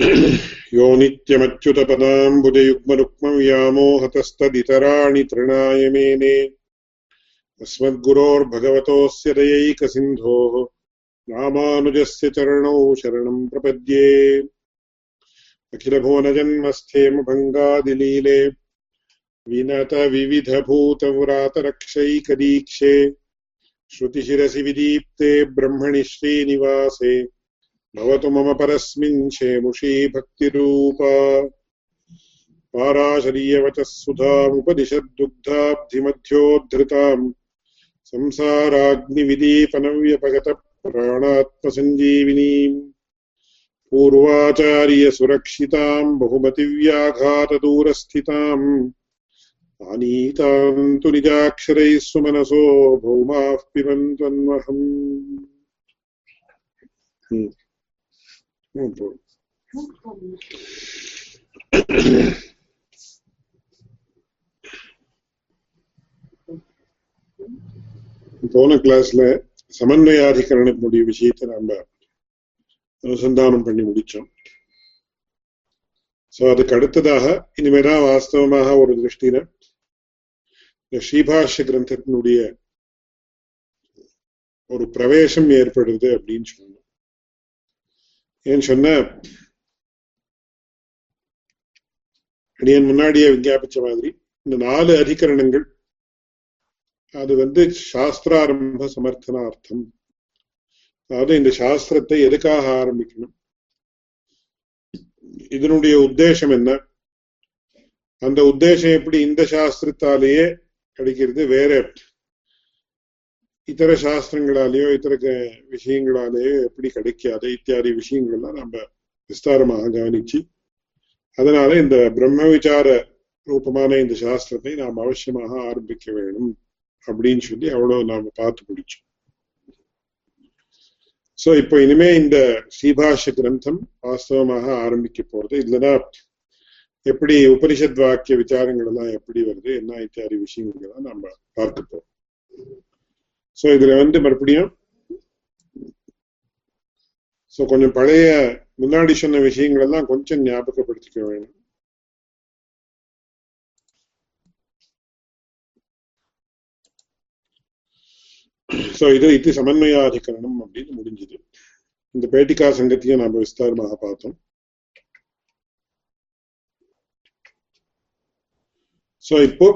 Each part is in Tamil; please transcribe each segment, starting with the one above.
यो नित्यमच्युतपदाम्बुजयुग्मरुक्मव्यामोहतस्तदितराणि तृणाय मेने अस्मद्गुरोर्भगवतोऽस्य दयैकसिन्धोः रामानुजस्य चरणौ शरणम् प्रपद्ये। अखिलभुवनजन्मस्थेमभङ्गादिलीले विनतविविधभूतव्रातरक्षैकदीक्षे श्रुतिशिरसि विदीप्ते ब्रह्मणि श्रीनिवासे। भवतु मम परस्मिन् शेमुषी भक्तिरूपा। पाराशरीयवचः सुधामुपदिशद्दुग्धाब्धिमध्योद्धृताम् संसाराग्निविदीपनव्यपगतप्राणात्मसञ्जीविनीम् पूर्वाचार्यसुरक्षिताम्, बहुमतिव्याघातदूरस्थिताम्। आनीताम् तु निजाक्षरैः सुमनसो भौमाः पिबन्त्वन्वहम्। போன கிளாஸ்ல சமன்வயாதிகரணத்தினுடைய விஷயத்தை நம்ம அனுசந்தானம் பண்ணி முடிச்சோம். சோ அதுக்கு அடுத்ததாக இனிமேதான் வாஸ்தவமாக ஒரு திருஷ்டியில இந்த ஸ்ரீபாஷ்ய கிரந்தத்தினுடைய ஒரு பிரவேசம் ஏற்படுது அப்படின்னு சொன்னோம் ஏன்னு சொன்ன? அடியன் முன்னாடியே விஞ்ஞாபிச்ச மாதிரி இந்த நாலு அதிகரணங்கள் அது வந்து சாஸ்திராரம்ப சமர்த்தனார்த்தம். அதாவது இந்த சாஸ்திரத்தை எதுக்காக ஆரம்பிக்கணும்? இதனுடைய உத்தேசம் என்ன? அந்த உத்தேசம் எப்படி இந்த சாஸ்திரத்தாலேயே கிடைக்கிறது? வேற இதர சாஸ்திரங்களாலேயோ இதர விஷயங்களாலேயோ எப்படி கிடைக்காது? இத்தியாதி விஷயங்கள்லாம் நம்ம விஸ்தாரமாக கவனிச்சு அதனால இந்த பிரம்ம விசார ரூபமான இந்த சாஸ்திரத்தை நாம் அவசியமாக ஆரம்பிக்க வேணும் அப்படின்னு சொல்லி அவ்வளவு நாம பார்த்து பிடிச்சோம் சோ இப்போ இனிமே இந்த ஸ்ரீபாஷ கிரந்தம் வாஸ்தவமாக ஆரம்பிக்க போறது. இதுலதான் எப்படி உபனிஷத் வாக்கிய விசாரங்கள் எல்லாம் எப்படி வருது? என்ன இத்தியாதி விஷயங்கள் எல்லாம் நம்ம பார்க்க போறோம். சோ இதுல வந்து மறுபடியும் சோ கொஞ்சம் பழைய முன்னாடி சொன்ன விஷயங்கள் எல்லாம் கொஞ்சம் ஞாபகப்படுத்திக்க வேணும். சோ இது இது சமன்மயாதிகரணம் அப்படின்னு முடிஞ்சது. இந்த பேட்டிகா சங்கத்தையும் நாம விஸ்தாரமாக பார்த்தோம். சோ இப்போ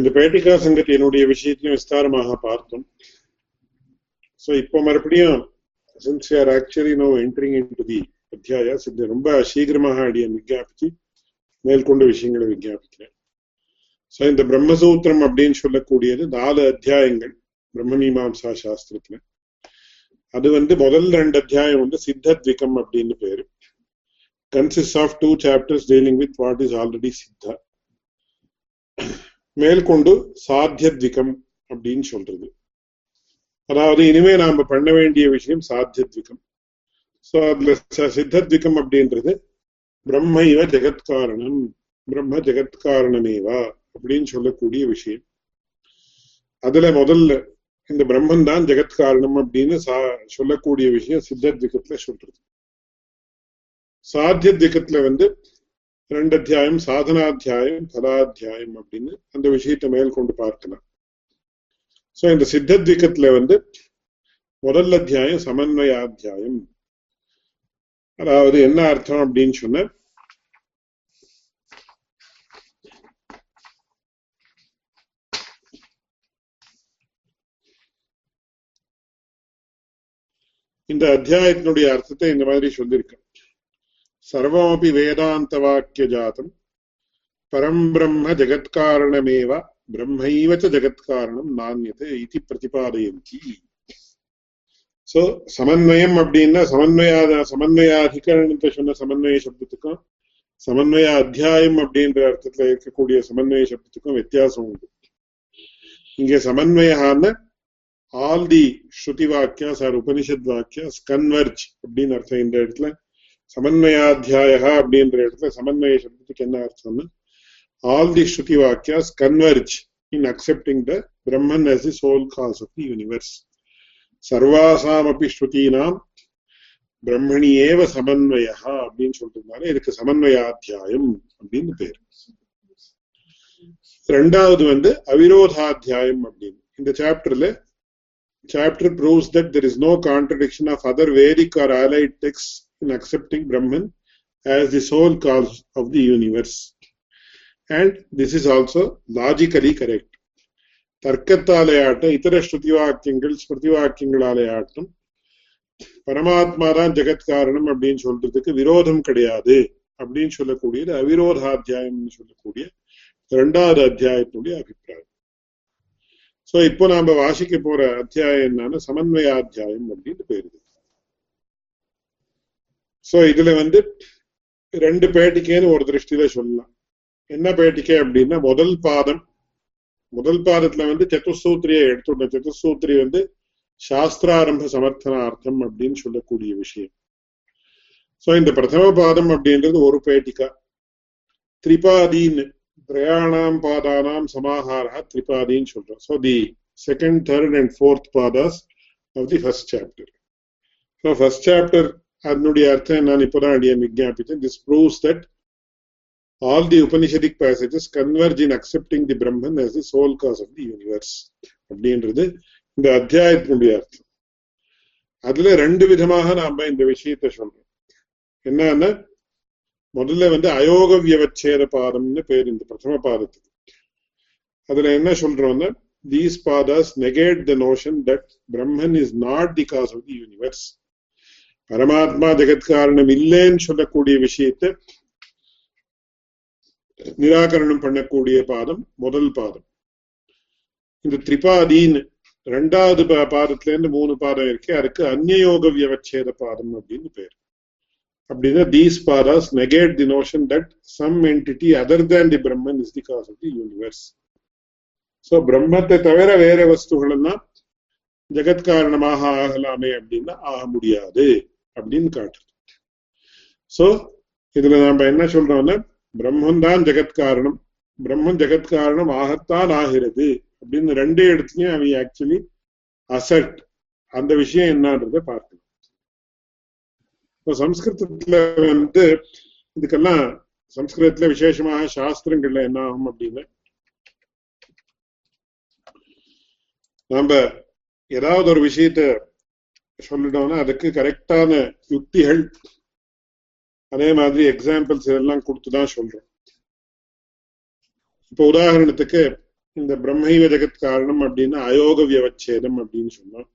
இந்த பேட்டிகா சங்கத்தினுடைய விஷயத்திலையும் விஸ்தாரமாக பார்த்தோம். சோ இப்போ மறுபடியும் since you are actually no entering in to the அத்தியாயா இது ரொம்ப சீக்கிரமாக அடிய விஜாபிச்சு மேற்கொண்டு விஷயங்களை விஜாபிக்கிறேன் ஸோ இந்த பிரம்மசூத்திரம் அப்படின்னு சொல்லக்கூடியது நாலு அத்தியாயங்கள் பிரம்மமீமாம்சா சாஸ்திரத்துல. அது வந்து முதல் ரெண்டு அத்தியாயம் வந்து சித்தத்விகம் அப்படின்னு பேரு. Consist of two chapters dealing with what is already Siddha மேற்கொண்டு சாத்தியத்விகம் அப்படின்னு சொல்றது. அதாவது இனிமே நாம பண்ண வேண்டிய விஷயம் சாத்தியத்விகம். சோ அதுல சித்தத்விகம் அப்படின்றது பிரம்ம இவ ஜெகத்காரணம் பிரம்ம ஜெகத்காரணமேவா அப்படின்னு சொல்லக்கூடிய விஷயம். அதுல முதல்ல இந்த பிரம்மன் தான் ஜெகத்காரணம் அப்படின்னு சா சொல்லக்கூடிய விஷயம் சித்தத்விகத்துல சொல்றது. சாத்தியத்விகத்துல வந்து ரெண்டு அத்தியாயம் சாதனாத்தியாயம் பதாத்தியாயம் அப்படின்னு அந்த விஷயத்தை மேல் கொண்டு பார்க்கலாம். சோ இந்த சித்தத்விகத்துல வந்து முதல் அத்தியாயம் சமன்வயாத்தியாயம். அதாவது என்ன அர்த்தம் அப்படின்னு சொன்ன இந்த அத்தியாயத்தினுடைய அர்த்தத்தை இந்த மாதிரி சொல்லியிருக்கேன் सर्वमपि वेदान्तवाक्यजातम् परं ब्रह्म जगत्कारणमेव ब्रह्मैव च जगत्कारणं नान्यते इति प्रतिपादयन्ति சோ சமன்வயம் அப்படின்னா சமன்வயா சமன்வயாதிகரணத்தை சொன்ன சமன்வய சப்தத்துக்கும் சமன்வய அத்தியாயம் அப்படின்ற அர்த்தத்துல இருக்கக்கூடிய சமன்வய சப்தத்துக்கும் வித்தியாசம் உண்டு இங்க சமன்வயான்னு all the Shruti வாக்கியாஸ் are Upanishad வாக்கியாஸ் converge அப்படின்னு அர்த்தம் இந்த இடத்துல சமன்மயாத்தியாயா அப்படின்ற இடத்துல சமன்வய சப்தத்துக்கு என்ன அர்த்தம்னா all the Shruti வாக்கியாஸ் converge in accepting the Brahman as the soul cause of the universe சர்வாசாம் அப்படி ஸ்ருதீனாம் பிரம்மணி ஏவ சமன்வயா அப்படின்னு சொல்றதுனால இதுக்கு சமன்வயாத்தியாயம் அப்படின்னு பேர். ரெண்டாவது வந்து அவிரோதாத்தியாயம் அப்படின்னு. இந்த சாப்டர்ல chapter proves that there is no contradiction of other Vedic or allied text in accepting Brahman as the sole cause of the universe. And this is also logically correct. தர்க்கத்தாலேயாட்டும் இதர ஸ்ருதிவாக்கியங்கள் ஸ்மிருதிவாக்கியங்களாலேயாட்டும் பரமாத்மா தான் ஜெகத் காரணம் அப்படின்னு சொல்றதுக்கு விரோதம் கிடையாது அப்படின்னு சொல்லக்கூடியது அவிரோதாத்தியாயம் சொல்லக்கூடிய இரண்டாவது அத்தியாயத்துடைய அபிப்பிராயம் சோ இப்போ நாம வாசிக்க போற அத்தியாயம் என்னன்னா சமன்வயாத்தியாயம் அப்படின்னு பேரு சோ இதுல வந்து ரெண்டு பேட்டிக்கேன்னு ஒரு திருஷ்டியில சொல்லலாம். என்ன பேட்டிக்கை அப்படின்னா முதல் பாதம் முதல் பாதத்துல வந்து சத்துசூத்திரியை எடுத்துட்ட சத்துசூத்திரி வந்து சாஸ்திராரம்ப சமர்த்தனார்த்தம் அப்படின்னு சொல்லக்கூடிய விஷயம். சோ இந்த பிரதம பாதம் அப்படின்றது ஒரு பேட்டிக்கா? திரிபாதின்னு பிரயாணாம் பாதானாம் சமாஹாரா திரிபாதின்னு சொல்றோம். So the second third and fourth பாதாஸ் of the first chapter so first chapter அதனுடைய அர்த்தம் நான் இப்போதான் அடிய விஜாபித்தேன். This proves that all the Upanishadic passages converge in accepting the Brahman as the sole cause of the universe. அப்படின்றது இந்த அத்தியாயத்தினுடைய அர்த்தம். அதுல ரெண்டு விதமாக நாம இந்த விஷயத்தை சொல்றோம். என்னன்னா முதல்ல வந்து அயோக வியவச்சேத பாதம்னு பேர் இந்த பிரதம பாதத்துக்கு. அதுல என்ன சொல்றோம்னா these பாதாஸ் negate the notion that Brahman is not the cause of the universe பரமாத்மா ஜெகத் காரணம் இல்லைன்னு சொல்லக்கூடிய விஷயத்தை நிராகரணம் பண்ணக்கூடிய பாதம் முதல் பாதம் இந்த திரிபாதின்னு ரெண்டாவது பாதத்துல இருந்து மூணு பாதம் இருக்கு அதுக்கு அந்நயோக வியவச்சேத பாதம் அப்படின்னு பேர் அப்படின்னா these பாதாஸ் negate the notion that some entity other than the Brahman is the cause of the universe so பிரம்மத்தை தவிர வேற வஸ்துகள் எல்லாம் ஜெகத் காரணமாக ஆகலாமே அப்படின்னா ஆக முடியாது அப்படின்னு காட்டுறது சோ இதுல நாம என்ன சொல்றோம்னா பிரம்மன் தான் ஜெகத் காரணம் பிரம்மன் ஜெகத் காரணம் ஆகத்தான் ஆகிறது. அப்படின்னு ரெண்டே இடத்துலயும் அவன் ஆக்சுவலி அசட் அந்த விஷயம் என்னன்றத பார்க்கணும் இப்போ சம்ஸ்கிருதத்துல வந்து இதுக்கெல்லாம் சம்ஸ்கிருதத்துல விசேஷமாக சாஸ்திரங்கள்ல என்ன ஆகும் அப்படின்னு நாம ஏதாவது ஒரு விஷயத்த சொல்லிட்டோம்னா அதுக்கு கரெக்டான யுக்திகள் அதே மாதிரி எக்ஸாம்பிள்ஸ் இதெல்லாம் கொடுத்துதான் சொல்றோம். இப்போ உதாரணத்துக்கு இந்த பிரம்மைவ ஜெகத் காரணம் அப்படின்னா அயோக வியவச்சேதம் அப்படின்னு சொன்னோம்.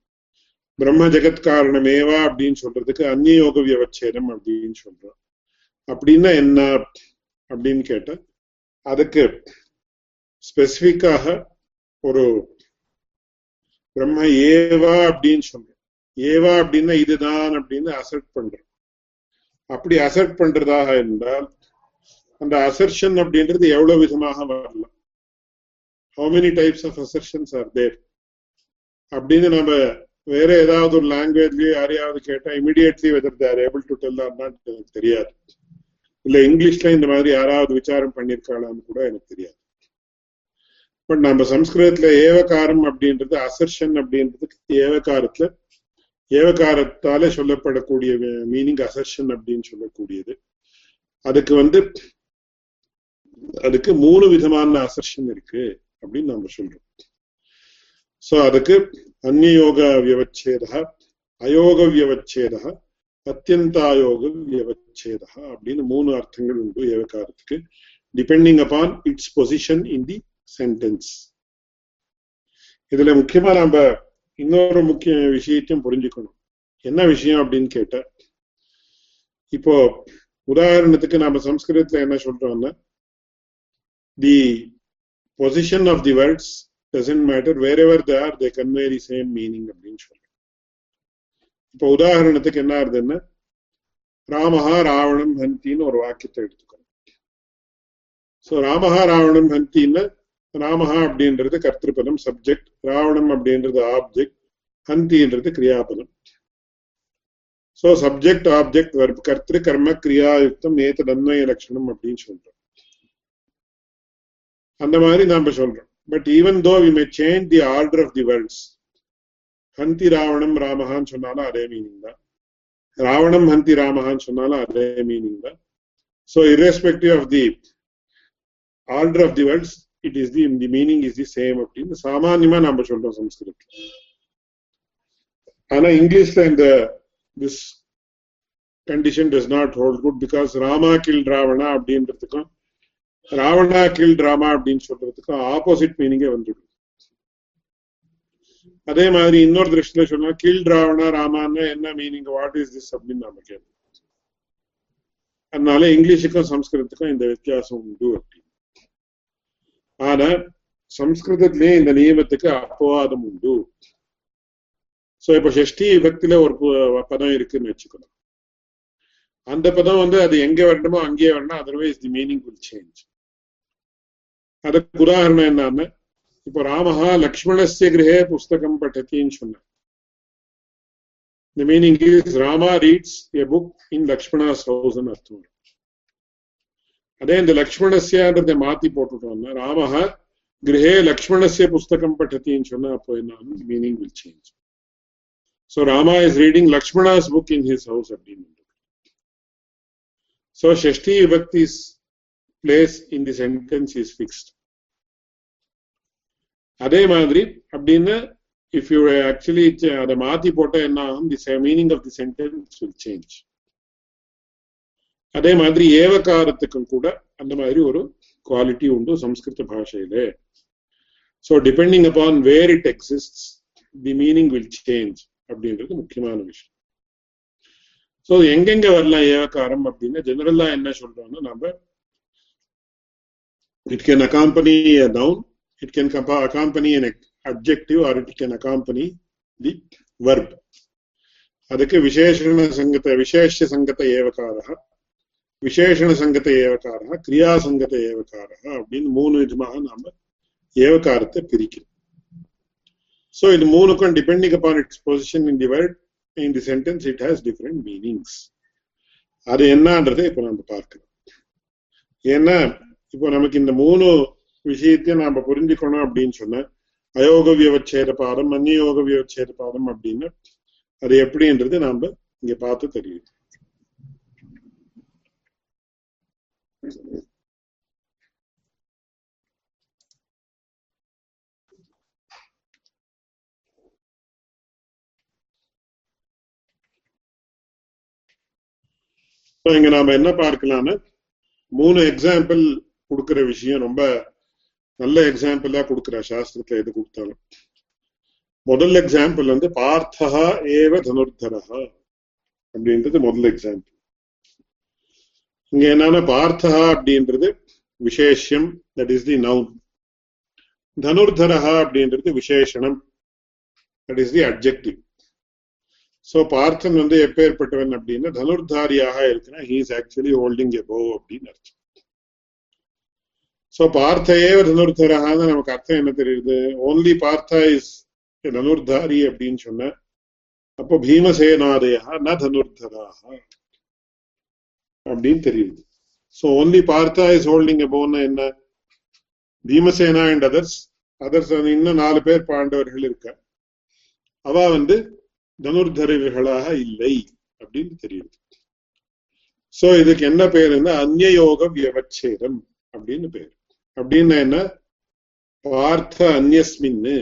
பிரம்ம ஜெகத் காரணமேவா அப்படின்னு சொல்றதுக்கு அந்நியோக வியவச்சேதம் அப்படின்னு சொல்றோம். அப்படின்னா என்ன அப்படின்னு கேட்ட அதுக்கு ஸ்பெசிபிக்காக ஒரு பிரம்ம ஏவா அப்படின்னு சொல்றோம். ஏவா அப்படின்னா இதுதான் அப்படின்னு அசர்ட் பண்றோம். அப்படி அசர்ட் பண்றதாக இருந்தால் அந்த அசர்ஷன் அப்படின்றது எவ்வளவு விதமாக வரலாம்? How many types of assertions are there அப்படின்னு நம்ம வேற ஏதாவது ஒரு லாங்குவேஜ்லயோ யாரையாவது கேட்டா immediately whether they're able to tell or not எனக்கு தெரியாது. இல்ல இங்கிலீஷ்ல இந்த மாதிரி யாராவது விசாரம் பண்ணியிருக்காளான்னு கூட எனக்கு தெரியாது. பட் நம்ம சம்ஸ்கிருதத்துல ஏவகாரம் அப்படின்றது அசர்ஷன் அப்படின்றதுக்கு ஏவகாரத்துல ஏவகாரத்தால சொல்லப்படக்கூடிய மீனிங் அசர்ஷன் அப்படின்னு சொல்லக்கூடியது. அதுக்கு வந்து அதுக்கு மூணு விதமான அசர்ஷன் இருக்கு அப்படின்னு நம்ம சொல்றோம். சோ அதுக்கு அந்நியோக வியவச்சேதா அயோக வியவச்சேதா அத்தியந்தாயோக வியவச்சேதா அப்படின்னு மூணு அர்த்தங்கள் உண்டு ஏவகாரத்துக்கு. Depending upon its position in the sentence இதுல முக்கியமா நம்ம இன்னொரு முக்கிய விஷயத்தையும் புரிஞ்சுக்கணும். என்ன விஷயம் அப்படின்னு கேட்ட இப்போ உதாரணத்துக்கு நாம சம்ஸ்கிருதத்துல என்ன சொல்றோம்னா the position of the words doesn't matter wherever they are they convey the same meaning அப்படின்னு சொல்றோம். இப்போ உதாரணத்துக்கு என்ன ஆகுதுன்னா ராமஹா ராவணம் ஹந்தின்னு ஒரு வாக்கியத்தை எடுத்துக்கணும். ஸோ ராமஹா ராவணம் ஹந்தின்னு ராமஹா அப்படின்றது கர்த்திருப்பதம் சப்ஜெக்ட் ராவணம் அப்படின்றது ஆப்ஜெக்ட் ஹந்தின்றது கிரியாபதம் சோ சப்ஜெக்ட் ஆப்ஜெக்ட் வர்ப் கர்த்திரு கர்ம கிரியாயுக்தம் ஏத்த நன்மை லட்சணம் அப்படின்னு சொல்றோம். அந்த மாதிரி நாம சொல்றோம். But even though we may change the order of the words Hindi ராவணம் ராமஹான்னு சொன்னாலும் அதே மீனிங் தான். ராவணம் ஹந்தி ராமஹான்னு சொன்னாலும் அதே மீனிங் தான். So irrespective of the order of the worlds it is the the meaning is the same அப்படின்னு சாமான்யமா நம்ம சொல்றோம் சம்ஸ்கிருத் ஆனா இங்கிலீஷ்ல இந்த this condition does not hold good because Rama kill Ravana அப்படின்றதுக்கும் Ravana kill Rama அப்படின்னு சொல்றதுக்கும் ஆப்போசிட் மீனிங்கே வந்துடும் அதே மாதிரி இன்னொரு திருஷ்டில சொன்னா கில் ராவணா ராமான்னு என்ன மீனிங் வாட் இஸ் திஸ் அப்படின்னு நாம கேட்போம். அதனால இங்கிலீஷுக்கும் சம்ஸ்கிருதத்துக்கும் இந்த வித்தியாசம் உண்டு அப்படின்னு ஆனா சம்ஸ்கிருதத்திலேயே இந்த நியமத்துக்கு அப்பவாதம் உண்டு. சோ இப்ப ஷஷ்டி விபக்தியில ஒரு பதம் இருக்குன்னு வச்சுக்கணும். அந்த பதம் வந்து அது எங்க வரணுமோ அங்கேயே வரணும். Otherwise the meaning will change அதுக்கு உதாரணம் என்னன்னு இப்போ ராமஹா லக்ஷ்மணஸ்ய கிரகே புஸ்தகம் பட்டத்தின்னு சொன்னார். The meaning is Rama reads a book in Lakshmana's house அர்த்தம் அர்த்தம் அதே இந்த லக்ஷ்மணஸ்யன்றதை மாத்தி போட்டுட்டோம்னா ராமஹா கிரகே லக்ஷ்மணஸ்ய புஸ்தகம் பட்டத்தின்னு சொன்னா அப்போ என்ன meaning will change So Rama is reading Lakshmana's book in his house அப்படின்னு So Shashti Vibhakti's place in the sentence is fixed. அதே மாதிரி அப்படின்னு இஃப் யூ ஆக்சுவலி அதை மாத்தி போட்டா என்ன ஆகும் the meaning of the sentence will change அதே மாதிரி ஏவகாரத்துக்கும் கூட அந்த மாதிரி ஒரு குவாலிட்டி உண்டு சம்ஸ்கிருத பாஷையிலே so depending upon where it exist the meaning will change அப்படின்றது முக்கியமான விஷயம் ஸோ எங்கெங்க வரலாம் ஏவக்காரம் அப்படின்னா ஜெனரலா என்ன சொல்றோம்னா நம்ம it can accompany a noun it can accompany an adjective or it can accompany the verb அதுக்கு விசேஷண சங்கத்த விசேஷ சங்கத்த ஏவகாரா விசேஷண சங்கத்த ஏவகாரா கிரியா சங்கத்த ஏவகாரா அப்படின்னு மூணு விதமாக நாம ஏவகாரத்தை பிரிக்கிறோம். ஸோ இது மூணுக்கும் depending upon its position in the word in the sentence it has different meanings அது என்னன்றதை இப்போ நம்ம பார்க்கிறோம். ஏன்னா இப்போ நமக்கு இந்த மூணு விஷயத்தையும் நாம புரிஞ்சுக்கணும் அப்படின்னு சொன்ன அயோக வியவச்சேத பாதம் அந்நியோக வியவச்சேத பாதம் அப்படின்னு அது எப்படின்றது நாம இங்க பார்த்து தெரியுது இங்க நாம என்ன பார்க்கலாம்னு மூணு எக்ஸாம்பிள் கொடுக்கிற விஷயம் ரொம்ப நல்ல எக்ஸாம்பிளா கொடுக்கிற சாஸ்திரத்துல எது கொடுத்தாலும். முதல் எக்ஸாம்பிள் வந்து பார்த்தா ஏவ தனுர்தரா அப்படின்றது முதல் எக்ஸாம்பிள் இங்க என்னன்னா பார்த்தா அப்படின்றது விசேஷம். தட் இஸ் தி நவுன் தனுர்தரஹா அப்படின்றது விசேஷனம். That is the adjective so Parthan வந்து எப்பேற்பட்டவன் அப்படின்னா தனுர்தாரியாக இருக்குன்னா he is actually holding a bow அப்படின்னு அர்த்தம். சோ பார்த்தையே தனுர்தரஹான்னு நமக்கு அர்த்தம் என்ன தெரியுது? ஓன்லி பார்த்தா இஸ் தனுர்தாரி அப்படின்னு சொன்ன. அப்போ பீமசேனாதயா? ந தனுர்தராக அப்படின்னு தெரியுது. So only Partha is holding போன என்ன பீமசேனா அண்ட் அதர்ஸ் அதர்ஸ் இன்னும் நாலு பேர் பாண்டவர்கள் இருக்க. அவ வந்து தனுர்தரிகளாக இல்லை அப்படின்னு தெரியுது. சோ இதுக்கு என்ன பேருன்னா அந்நயோக வியவச்சேதம் அப்படின்னு பேர். அப்படின்னு என்ன? பார்த்த அந்நியஸ்மின்னு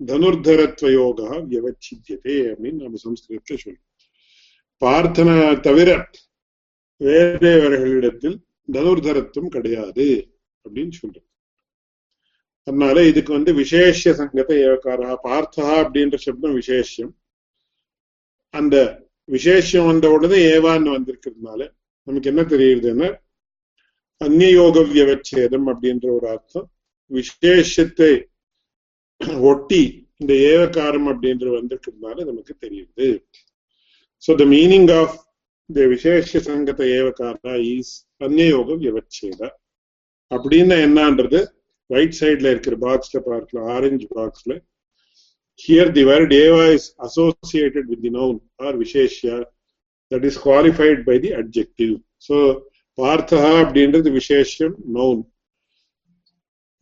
தனுர்தரத்வயோகா வியவச்சித்தியதே அப்படின்னு நம்ம சம்ஸ்கிருதத்தை சொல்றோம். பார்த்தனை தவிர வேறவர்களிடத்தில் தனுர்தரத்தும் கிடையாது அப்படின்னு சொல்றோம். அதனால இதுக்கு வந்து விசேஷ சங்கத்தை ஏவக்காரா பார்த்தா அப்படின்ற சப்தம் விசேஷம். அந்த விசேஷம் வந்த உடனே ஏவான்னு வந்திருக்கிறதுனால நமக்கு என்ன தெரியுதுன்னா அந்நியோக வியவச்சேதம் அப்படின்ற ஒரு அர்த்தம். விசேஷத்தை ஒட்டி இந்த ஏவகாரம் அப்படின்ற வந்திருக்கிறதுனால நமக்கு தெரியுது. So the meaning of the விசேஷ சங்கத ஏவகாரா இஸ் அந்நியோக வியவச்சேத அப்படின்னு என்னன்றது ரைட் சைட்ல இருக்கிற பாக்ஸ்ல பார்க்கலாம் ஆரஞ்சு பாக்ஸ்ல here the word Eva is associated with the noun or விசேஷியா that is qualified by the adjective so Partha அப்படின்றது விசேஷம் நவுன்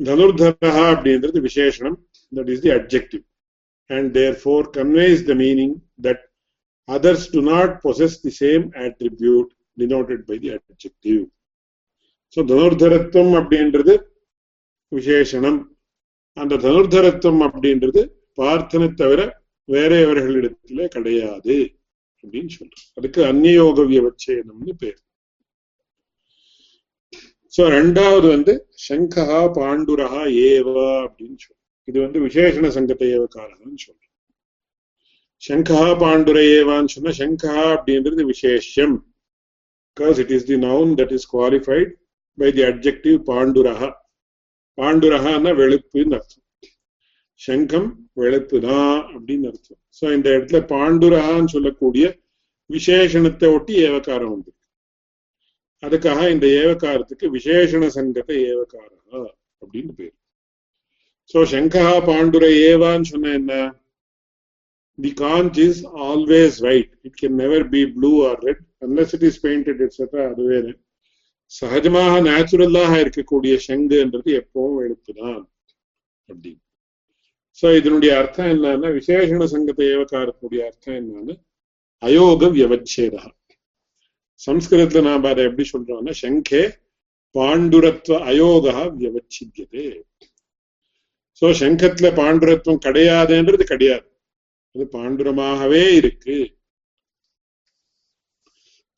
தனுர்தரா அப்படின்றது விசேஷனம் that is the adjective and therefore conveys the meaning that others do not possess the same attribute denoted by the adjective. So தனுர்தரத்துவம் அப்படின்றது விசேஷனம். அந்த தனுர்தரத்துவம் அப்படின்றது பார்த்தனை தவிர வேற எவர்களிடத்திலே கிடையாது அப்படின்னு சொல்றோம் அதுக்கு அந்நியோக வியவச்சேதம்னு பேர். சோ ரெண்டாவது வந்து சங்கஹா பாண்டுரஹா ஏவா அப்படின்னு சொல்றோம் இது வந்து விசேஷண சங்கத்தை காரணம்னு சொல்றோம் சங்கா பாண்டுரையேவான்னு சொன்னா சங்கா அப்படின்றது விசேஷம் because it is the noun that is qualified by the adjective பாண்டுரஹா பாண்டுரஹான்னா வெளுப்புன்னு அர்த்தம் சங்கம் வெளுப்பு தான் அப்படின்னு அர்த்தம் சோ இந்த இடத்துல பாண்டுரஹான்னு சொல்லக்கூடிய விசேஷணத்தை ஒட்டி ஏவக்காரம் வந்து அதுக்காக இந்த ஏவக்காரத்துக்கு விசேஷண சங்கத்தை ஏவக்காரா அப்படின்னு பேர் சோ சங்கா பாண்டுர ஏவான்னு சொன்ன என்ன the conch is always white. It can never be blue or red unless it is painted, etc. அது வேறு. சகஜமாக நேச்சுரலாக இருக்கக்கூடிய சங்குன்றது எப்பவும் வெளுப்புதான் அப்படி. சோ இதனுடைய அர்த்தம் என்னன்னா விசேஷண சங்கத்தை ஏவக்காரத்துடைய அர்த்தம் என்னன்னா அயோக வியவச்சேதா. சம்ஸ்கிருதத்துல நாம அதை எப்படி சொல்றோம்னா சங்கே பாண்டுரத்வ அயோகா வியவச்சித்தியதே சோ சங்கத்துல பாண்டுரத்துவம் கிடையாதுன்றது கிடையாது. அது பாண்டுரமாகவே இருக்கு.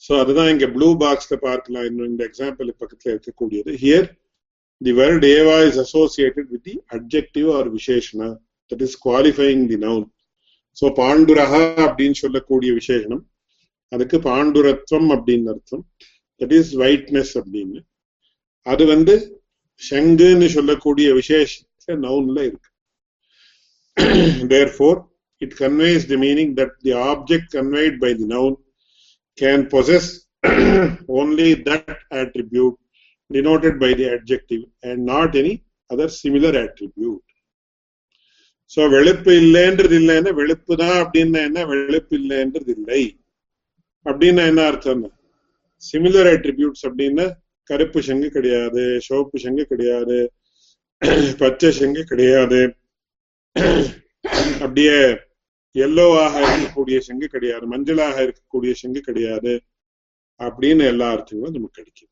சோ அதுதான் இங்க ப்ளூ பாக்ஸ்ல பார்க்கலாம். இன்னும் இந்த எக்ஸாம்பிள் பக்கத்துல இருக்கக்கூடியது here the word Eva is associated with the adjective or விசேஷனா that is qualifying the noun so பாண்டுரஹா அப்படின்னு சொல்லக்கூடிய விசேஷனம் அதுக்கு பாண்டுரத்வம் அப்படின்னு அர்த்தம். தட் இஸ் ஒயிட்னஸ் அப்படின்னு. அது வந்து ஷங்குன்னு சொல்லக்கூடிய விசேஷ நவுன்ல இருக்கு. Therefore it conveys the meaning that the object conveyed by the noun can possess only that attribute denoted by the adjective and not any other similar attribute so வெளுப்பு இல்லைன்றது இல்லைன்னா வெளுப்பு தான் அப்படின்னா என்ன வெளுப்பு இல்லைன்றது இல்லை அப்படின்னா என்ன அர்த்தம் சிமிலர் அட்ரிபியூட்ஸ் அப்படின்னா கருப்பு சங்கு கிடையாது சிவப்பு சங்கு கிடையாது பச்சை சங்கு கிடையாது அப்படியே எல்லோவாக இருக்கக்கூடிய சங்கு கிடையாது மஞ்சளாக இருக்கக்கூடிய சங்கு கிடையாது அப்படின்னு எல்லா அர்த்தங்களும் நமக்கு கிடைக்கும்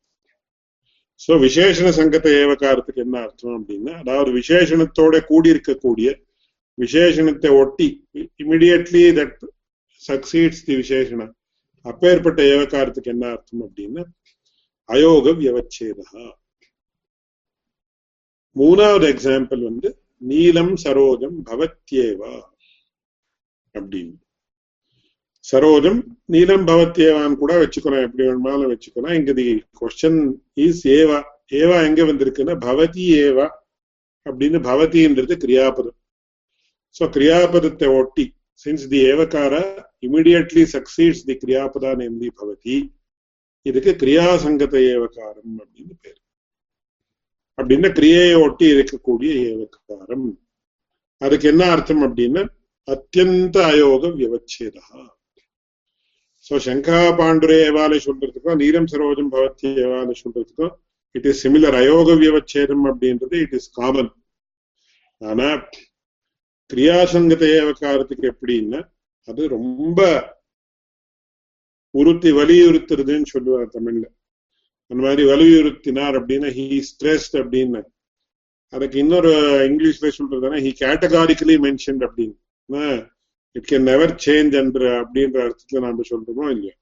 சோ விசேஷண சங்கத்தை ஏவகாரத்துக்கு என்ன அர்த்தம் அப்படின்னா அதாவது விசேஷணத்தோட கூடி இருக்கக்கூடிய விசேஷணத்தை ஒட்டி இமிடியட்லி தட் சக்சீட்ஸ் தி விசேஷண அப்பேற்பட்ட ஏவகாரத்துக்கு என்ன அர்த்தம் அப்படின்னா அயோக வியவச்சேதா மூணாவது எக்ஸாம்பிள் வந்து நீலம் சரோஜம் பவத்யேவா. அப்படின்னு. சரோஜம் நீலம் பவத்யேவான்னு கூட வச்சுக்கணும். எப்படி வேணுமாலும் வச்சுக்கணும் இங்க தி கொஸ்டின் இஸ் ஏவா ஏவா எங்க வந்திருக்குன்னா பவதி ஏவா அப்படின்னு பவதின்றது கிரியாபதம். சோ கிரியாபதத்தை ஒட்டி சின்ஸ் தி ஏவகார இமிடியட்லி சக்சீட்ஸ் தி கிரியாபதா நேம்லி பவதி இதுக்கு கிரியாசங்கத ஏவகாரம் அப்படின்னு பேர். அப்படின்னா கிரியையை ஒட்டி இருக்கக்கூடிய ஏவகாரம் அதுக்கு என்ன அர்த்தம் அப்படின்னா அத்தியந்த அயோக வியவச்சேதா. சோ சங்கா பாண்டுரே ஏவாலை சொல்றதுக்கும் நீரம் சரோஜம் பவத்தி ஏவாலை சொல்றதுக்கும் இட் இஸ் சிமிலர் அயோக வியவச்சேதம் அப்படின்றது இட் இஸ் காமன் ஆனா கிரியாசங்கத ஏவகாரத்துக்கு எப்படின்னா அது ரொம்ப உறுத்தி வலியுறுத்துறதுன்னு சொல்லுவார் தமிழ்ல. அந்த மாதிரி வலியுறுத்தினார் அப்படின்னா ஹி ஸ்ட்ரெஸ்ட் அப்படின்னு அதுக்கு இன்னொரு இங்கிலீஷ்ல சொல்றதுன்னா ஹி கேட்டகாரிக்கலி மென்ஷன் அப்படின்னு. இட் கேன் நெவர் சேஞ்ச் என்ற அப்படின்ற அர்த்தத்துல நாம சொல்றோமோ இல்லையா?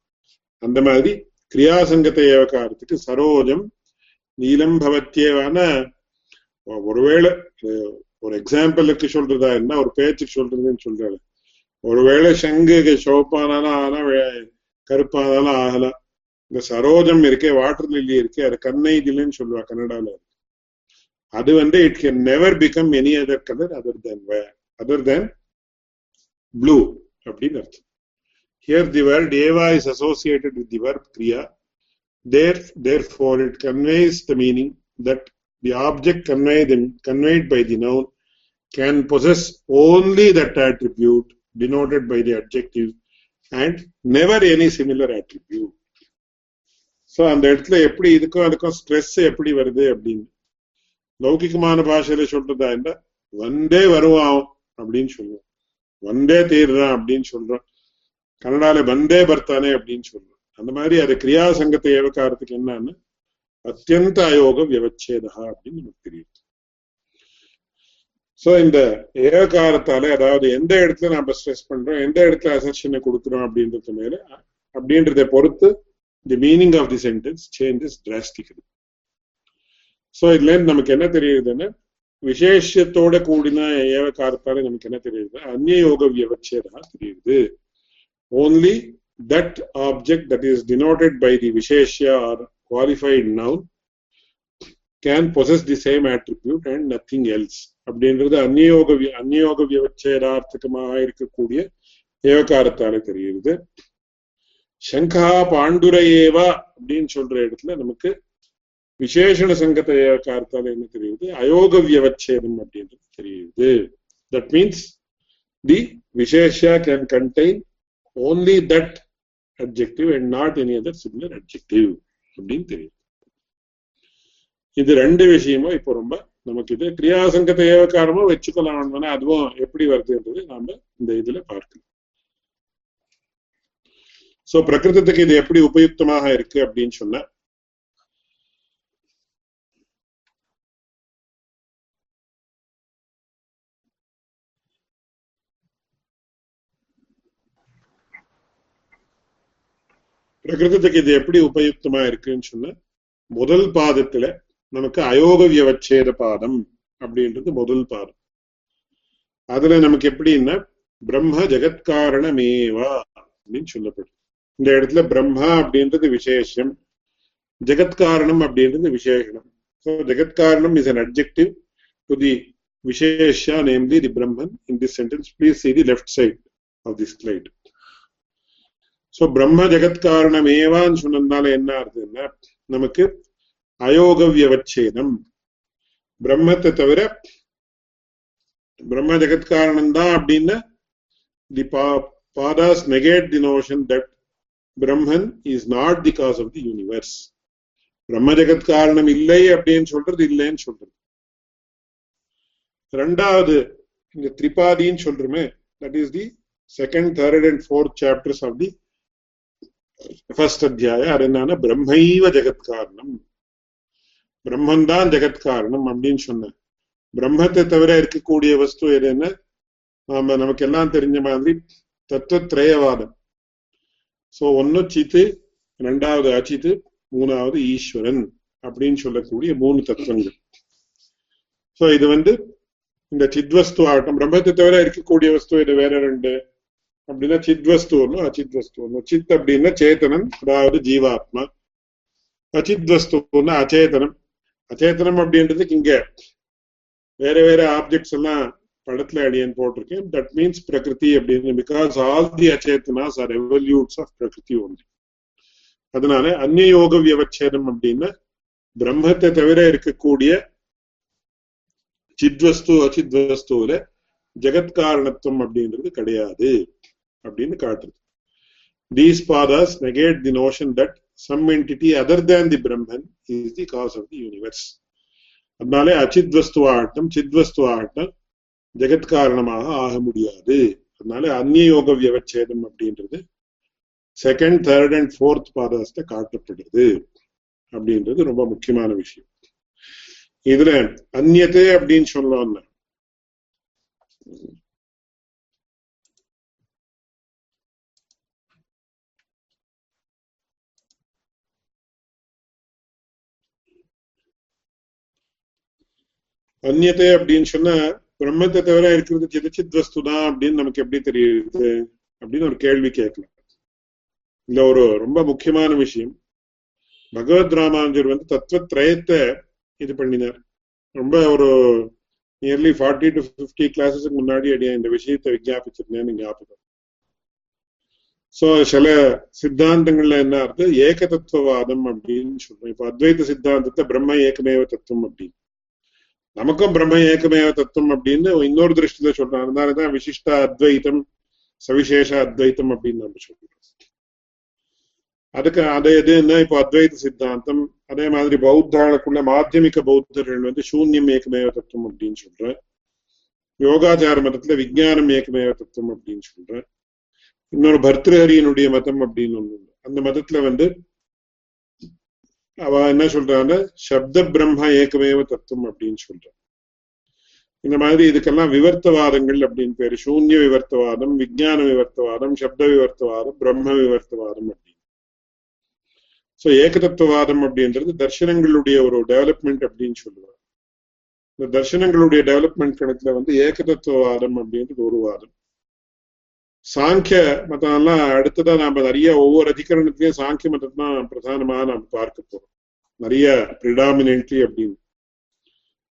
அந்த மாதிரி கிரியாசங்கத்தை ஏவகாரத்துக்கு சரோஜம் நீலம் பவத்தியவான ஒருவேளை ஒரு எக்ஸாம்பிளுக்கு சொல்றதா என்ன ஒரு பேச்சுக்கு சொல்றதுன்னு சொல்றாரு. ஒருவேளை சங்கு சிவப்பானாலும் ஆகலாம் கருப்பானாலும் ஆகலாம். இந்த சரோஜம் இருக்கே வாட்டர் லில்லி இருக்கே அது கண்ணை தில்லுன்னு சொல்லுவா கன்னடால அது வந்து it can never become any other colour other than other than blue அப்படின்னு அர்த்தம் here the word eva is associated with the verb kriya there therefore it conveys the meaning that the object conveyed, conveyed by the noun can possess only that attribute denoted by the adjective and never any similar attribute so அந்த இடத்துல எப்படி இதுக்கும் அதுக்கும் ஸ்ட்ரெஸ் எப்படி வருது அப்படின்னு லௌகிகமான பாஷையில சொல்றதா இருந்தா வந்தே வருவான் அப்படின்னு சொல்லுவோம் வந்தே தீர்றான் அப்படின்னு சொல்றான் கன்னடால வந்தே பர்த்தானே அப்படின்னு சொல்றான் அந்த மாதிரி அது கிரியா சங்கத்தை ஏவக்காரத்துக்கு என்னன்னு? அத்தியந்த அயோக வியவச்சேதா அப்படின்னு நமக்கு தெரியும். சோ இந்த ஏகாரத்தால அதாவது எந்த இடத்துல நம்ம ஸ்ட்ரெஸ் பண்றோம் எந்த இடத்துல அசர்ஷனை கொடுக்குறோம் அப்படின்றது மேல அப்படின்றத பொறுத்து the meaning of the sentence changes drastically so இதுல இருந்து நமக்கு என்ன தெரியுதுன்னா விசேஷத்தோட கூடின ஏவகாரத்தால நமக்கு என்ன தெரியுது? அந்நிய யோக வியவச்சேதா தெரியுது. Only that object that is denoted by the விசேஷ or qualified noun can possess the same attribute and nothing else அப்படின்றது அந்நியோக அந்நியோக வியவச்சேதார்த்தகமாக இருக்கக்கூடிய ஏவகாரத்தால தெரியுது. சங்கா பாண்டுரையேவா அப்படின்னு சொல்ற இடத்துல நமக்கு விசேஷண சங்கத்த ஏவகாரத்தால என்ன தெரியுது? அயோக வியவச்சேதம் அப்படின்றது தெரியுது. That means the விசேஷா can contain only that objective and not any other similar objective அப்படின்னு தெரியுது. இது ரெண்டு விஷயமும் இப்போ ரொம்ப நமக்கு இது கிரியாசங்கத்தை ஏவக்காரமா வச்சுக்கலாம் அதுவும் எப்படி வருதுன்றது நாம இந்த இதுல பார்க்கலாம். சோ பிரகிருதத்துக்கு இது எப்படி உபயுக்தமாக இருக்கு அப்படின்னு சொன்னா பிரகிருதத்துக்கு இது எப்படி உபயுக்தமா இருக்குன்னு சொன்ன முதல் பாதத்துல நமக்கு அயோக வியவச்சேத பாதம் அப்படின்றது முதல் பாதம். அதுல நமக்கு எப்படின்னா பிரம்ம ஜெகத்காரணமேவா அப்படின்னு சொல்லப்படுது இந்த இடத்துல பிரம்மா அப்படின்றது விசேஷம் ஜெகத்காரணம் அப்படின்றது விசேஷனம் so ஜெகத்காரணம் is an objective to the விசேஷா namely the Brahman in the sentence please see the left side of the slide so பிரம்ம ஜெகத்காரணமேவான்னு சொன்னதுனால என்ன ஆகுதுன்னா நமக்கு அயோக வியவச்சேதம் பிரம்மத்தை தவிர பிரம்ம ஜெகத்காரணம் தான் அப்படின்னா the பாதாஸ் negate the notion that Brahman is not the cause of the universe பிரம்ம ஜெகத் காரணம் இல்லை அப்படின்னு சொல்றது இல்லைன்னு சொல்றது ரெண்டாவது இந்த திரிபாதின்னு சொல்றோமே that is the second third and fourth chapters of the first அத்தியாயம் அது என்னன்னா பிரம்மைவ ஜெகத் காரணம். பிரம்மன் தான் ஜெகத் காரணம் அப்படின்னு சொன்ன பிரம்மத்தை தவிர இருக்கக்கூடிய வஸ்து எதுன்னு நாம நமக்கு எல்லாம் தெரிஞ்ச மாதிரி தத்துவத்ரயவாதம். சோ ஒன்னு சித்து ரெண்டாவது அச்சித்து மூணாவது ஈஸ்வரன் அப்படின்னு சொல்லக்கூடிய மூணு தத்துவங்கள். சோ இது வந்து இந்த சித்வஸ்து ஆகட்டும். பிரம்மத்தை தவிர இருக்கக்கூடிய வஸ்து இது வேற ரெண்டு. அப்படின்னா சித்வஸ்து ஒன்றும் அச்சித் வஸ்து சித் அப்படின்னா சேத்தனம் அதாவது ஜீவாத்மா. அச்சித் ஒன்று அச்சேதனம் அச்சேதனம் அப்படின்றதுக்கு இங்க வேற வேற ஆப்ஜெக்ட்ஸ் எல்லாம் படத்துல அடியன் போட்டிருக்கேன். தட் மீன்ஸ் பிரகிருதி அப்படின்னு because all the அச்சேத்தனாஸ் are evolutes of பிரகிருதி ஒன்று அதனால அந்நியோக வியவச்சேதம் அப்படின்னா பிரம்மத்தை தவிர இருக்கக்கூடிய சித்வஸ்து அச்சித்வஸ்துவில ஜெகத்காரணத்துவம் அப்படின்றது கிடையாது. அப்படின்னு காட்டுறது. These பாதாஸ் negate the notion that some entity other than the Brahman is the cause of the universe அதனாலே அச்சித்வஸ்துவாகட்டும் ஜெகத் காரணமாக ஆக முடியாது. அதனால அந்நிய யோக வியவச்சேதம் அப்படின்றது செகண்ட் தேர்ட் அண்ட் ஃபோர்த் பாதாஸ்ட காட்டப்படுது அப்படின்றது ரொம்ப முக்கியமான விஷயம். இதுல அந்நியத்தை அப்படின்னு சொல்லணும்னா அந்நியத்தை அப்படின்னு சொன்னா பிரம்மத்தை தவிர இருக்கிறது சிதச்சித் வஸ்து தான் அப்படின்னு நமக்கு எப்படி தெரியுது? அப்படின்னு ஒரு கேள்வி கேட்கலாம். இந்த ஒரு ரொம்ப முக்கியமான விஷயம். பகவத் ராமானுஜர் வந்து தத்துவத்திரயத்தை இது பண்ணினார். ரொம்ப ஒரு நியர்லி ஃபார்ட்டி டு ஃபிஃப்டி கிளாஸஸுக்கு முன்னாடி அடியா இந்த விஷயத்தை விஜாபிச்சிருந்தேன்னு ஞாபகம். சோ சில சித்தாந்தங்கள்ல என்ன அர்த்தம்? ஏக தத்துவவாதம் அப்படின்னு சொல்றோம். இப்ப அத்வைத சித்தாந்தத்தை பிரம்ம ஏகமேவ தத்துவம் அப்படின்னு. நமக்கும் பிரம்ம ஏகமேவ தத்துவம் அப்படின்னு இன்னொரு திருஷ்டியில சொல்றாங்க அதனாலதான் விசிஷ்ட அத்வைத்தம் சவிசேஷ அத்வைத்தம் அப்படின்னு நம்ம சொல்றோம். அதுக்கு அதே இது என்ன இப்போ அத்வைத சித்தாந்தம் அதே மாதிரி பௌத்தாளுக்குள்ள மாத்தியமிக பௌத்தர்கள் வந்து சூன்யம் ஏகமேவ தத்துவம் அப்படின்னு சொல்றேன் யோகாச்சார மதத்துல விஜயானம் ஏகமேவ தத்துவம் அப்படின்னு சொல்றேன் இன்னொரு பர்திருஹரியனுடைய மதம் அப்படின்னு ஒண்ணு அந்த மதத்துல வந்து அவ என்ன சொல்றாங்கன்னா சப்த பிரம்ம ஏகமேவ தத்துவம் அப்படின்னு சொல்றான் இந்த மாதிரி இதுக்கெல்லாம் விவர்த்தவாதங்கள் அப்படின்னு பேரு. சூன்ய விவர்த்தவாதம் விஜயான விவர்த்தவாதம் சப்த விவர்த்தவாதம் பிரம்ம விவர்த்தவாதம் அப்படின்னு. சோ ஏகதத்துவவாதம் அப்படின்றது தர்சனங்களுடைய ஒரு டெவலப்மெண்ட் அப்படின்னு சொல்லுவாங்க. இந்த தர்சனங்களுடைய டெவலப்மெண்ட் கணக்குல வந்து ஏகதத்துவவாதம் அப்படின்றது ஒரு வாதம். சாங்கிய மதம்லாம் அடுத்ததா நாம நிறைய ஒவ்வொரு அதிகரணத்திலையும் சாங்கிய மதம் தான் பிரதானமா நாம பார்க்க போறோம். நிறைய பிரிடாமினன்ட்லி அப்படின்னு.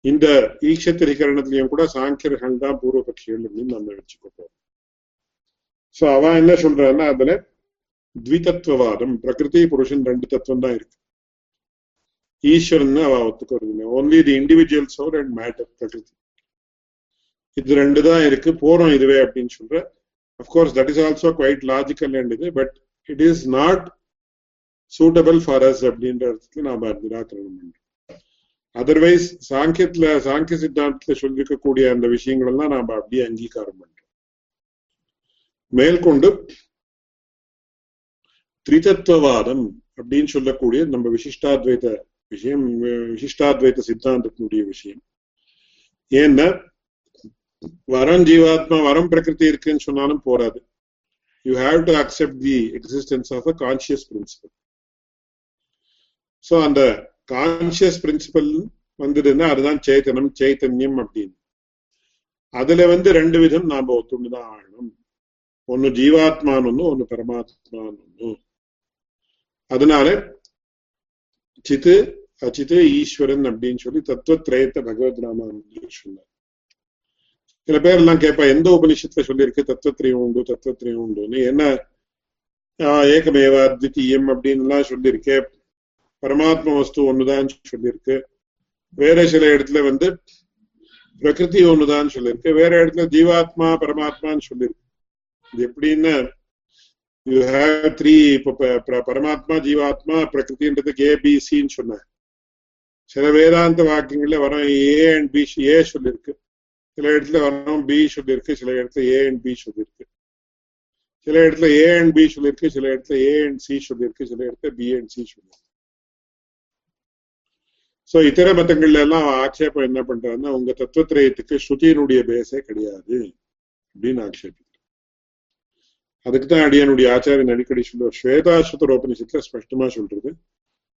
இந்த ஈக்ஷத்திரிகரணத்திலையும் கூட சாங்கியர்கள் தான் பூர்வபக்ஷிகள் அப்படின்னு நம்ம வச்சுக்க போறோம் சோ அவன் என்ன சொல்றான்னா அதுல த்விதத்துவவாதம் பிரகிருதி புருஷன் ரெண்டு தத்துவம் தான் இருக்கு. ஈஸ்வரன் அவ ஒத்துக்கிறது only the individual soul and matter பிரகிருதி. இது ரெண்டு தான் இருக்கு. போறோம் இதுவே அப்படின்னு சொல்ற Of course, that is also logical logical இது but it is not suitable for us அப்படின்றதுக்கு இடத்துல நாம நிராகரணம் பண்றோம் அதர்வைஸ் சாங்கியத்துல சாங்கிய சித்தாந்தத்துல சொல்லிருக்கக்கூடிய அந்த விஷயங்கள் எல்லாம் நாம அப்படியே அங்கீகாரம் பண்றோம் மேற்கொண்டு திரிதத்துவவாதம் அப்படின்னு சொல்லக்கூடிய நம்ம விசிஷ்டாத்வைத விஷயம் விசிஷ்டாத்வைத சித்தாந்தத்தினுடைய விஷயம். ஏன்னா வரம் ஜீவாத்மா வரம் பிரகிருதி இருக்குன்னு சொன்னாலும் போராது you have to accept the existence of a conscious principle so அந்த கான்சியஸ் பிரின்சிபல் வந்ததுன்னா அதுதான் சேத்தனம் சைத்தன்யம் அப்படின்னு. அதுல வந்து ரெண்டு விதம் நாம ஒத்துண்டுதான் ஆகணும். ஒன்னு ஜீவாத்மான்னு ஒண்ணு ஒன்னு பரமாத்மான்னு ஒண்ணு அதனால சித்து அச்சித்து ஈஸ்வரன் அப்படின்னு சொல்லி தத்துவத்திரயத்தை பகவத் ராமானுஜர் சொன்னார். சில பேர் எல்லாம் கேட்பா எந்த உபனிஷத்துல சொல்லியிருக்கு? தத்துவத்திரியம் உண்டு தத்துவத்திரியம் உண்டுன்னு என்ன? ஏகமேவா அத்வித்தீயம் அப்படின்னு எல்லாம் சொல்லியிருக்கே. பரமாத்ம வஸ்து ஒண்ணுதான் சொல்லியிருக்கு. வேற சில இடத்துல வந்து பிரகிருதி ஒண்ணுதான் சொல்லியிருக்கு. வேற இடத்துல ஜீவாத்மா பரமாத்மான்னு சொல்லியிருக்கு. இது எப்படின்னா யூ ஹாவ் த்ரீ இப்போ பரமாத்மா ஜீவாத்மா பிரகிருதின்றதுக்கு ஏபிசின்னு சொன்ன சில வேதாந்த வாக்கியங்கள்ல வரும் ஏ அண்ட் பி ஏ சொல்லியிருக்கு. சில இடத்துல வரணும் பி சொல்லியிருக்கு சில இடத்துல ஏ அண்ட் பி சொல்லியிருக்கு. சில இடத்துல ஏ அண்ட் பி சொல்லியிருக்கு சில இடத்துல ஏ அண்ட் சி சொல்லியிருக்கு சில இடத்துல பி அண்ட் சி சொல்லியிருக்கு. சோ இதர மதங்கள்ல எல்லாம் ஆட்சேபம் என்ன பண்றாருன்னா உங்க தத்துவத்திரயத்துக்கு ஸ்ருதியினுடைய பேஸே கிடையாது அப்படின்னு ஆட்சேபிக்கிறார். அதுக்குதான் அடியனுடைய ஆச்சாரியன் அடிக்கடி சொல்லுவார். ஸ்வேதாஸ்வதரோபனிஷத்துல ஸ்பஷ்டமா சொல்றது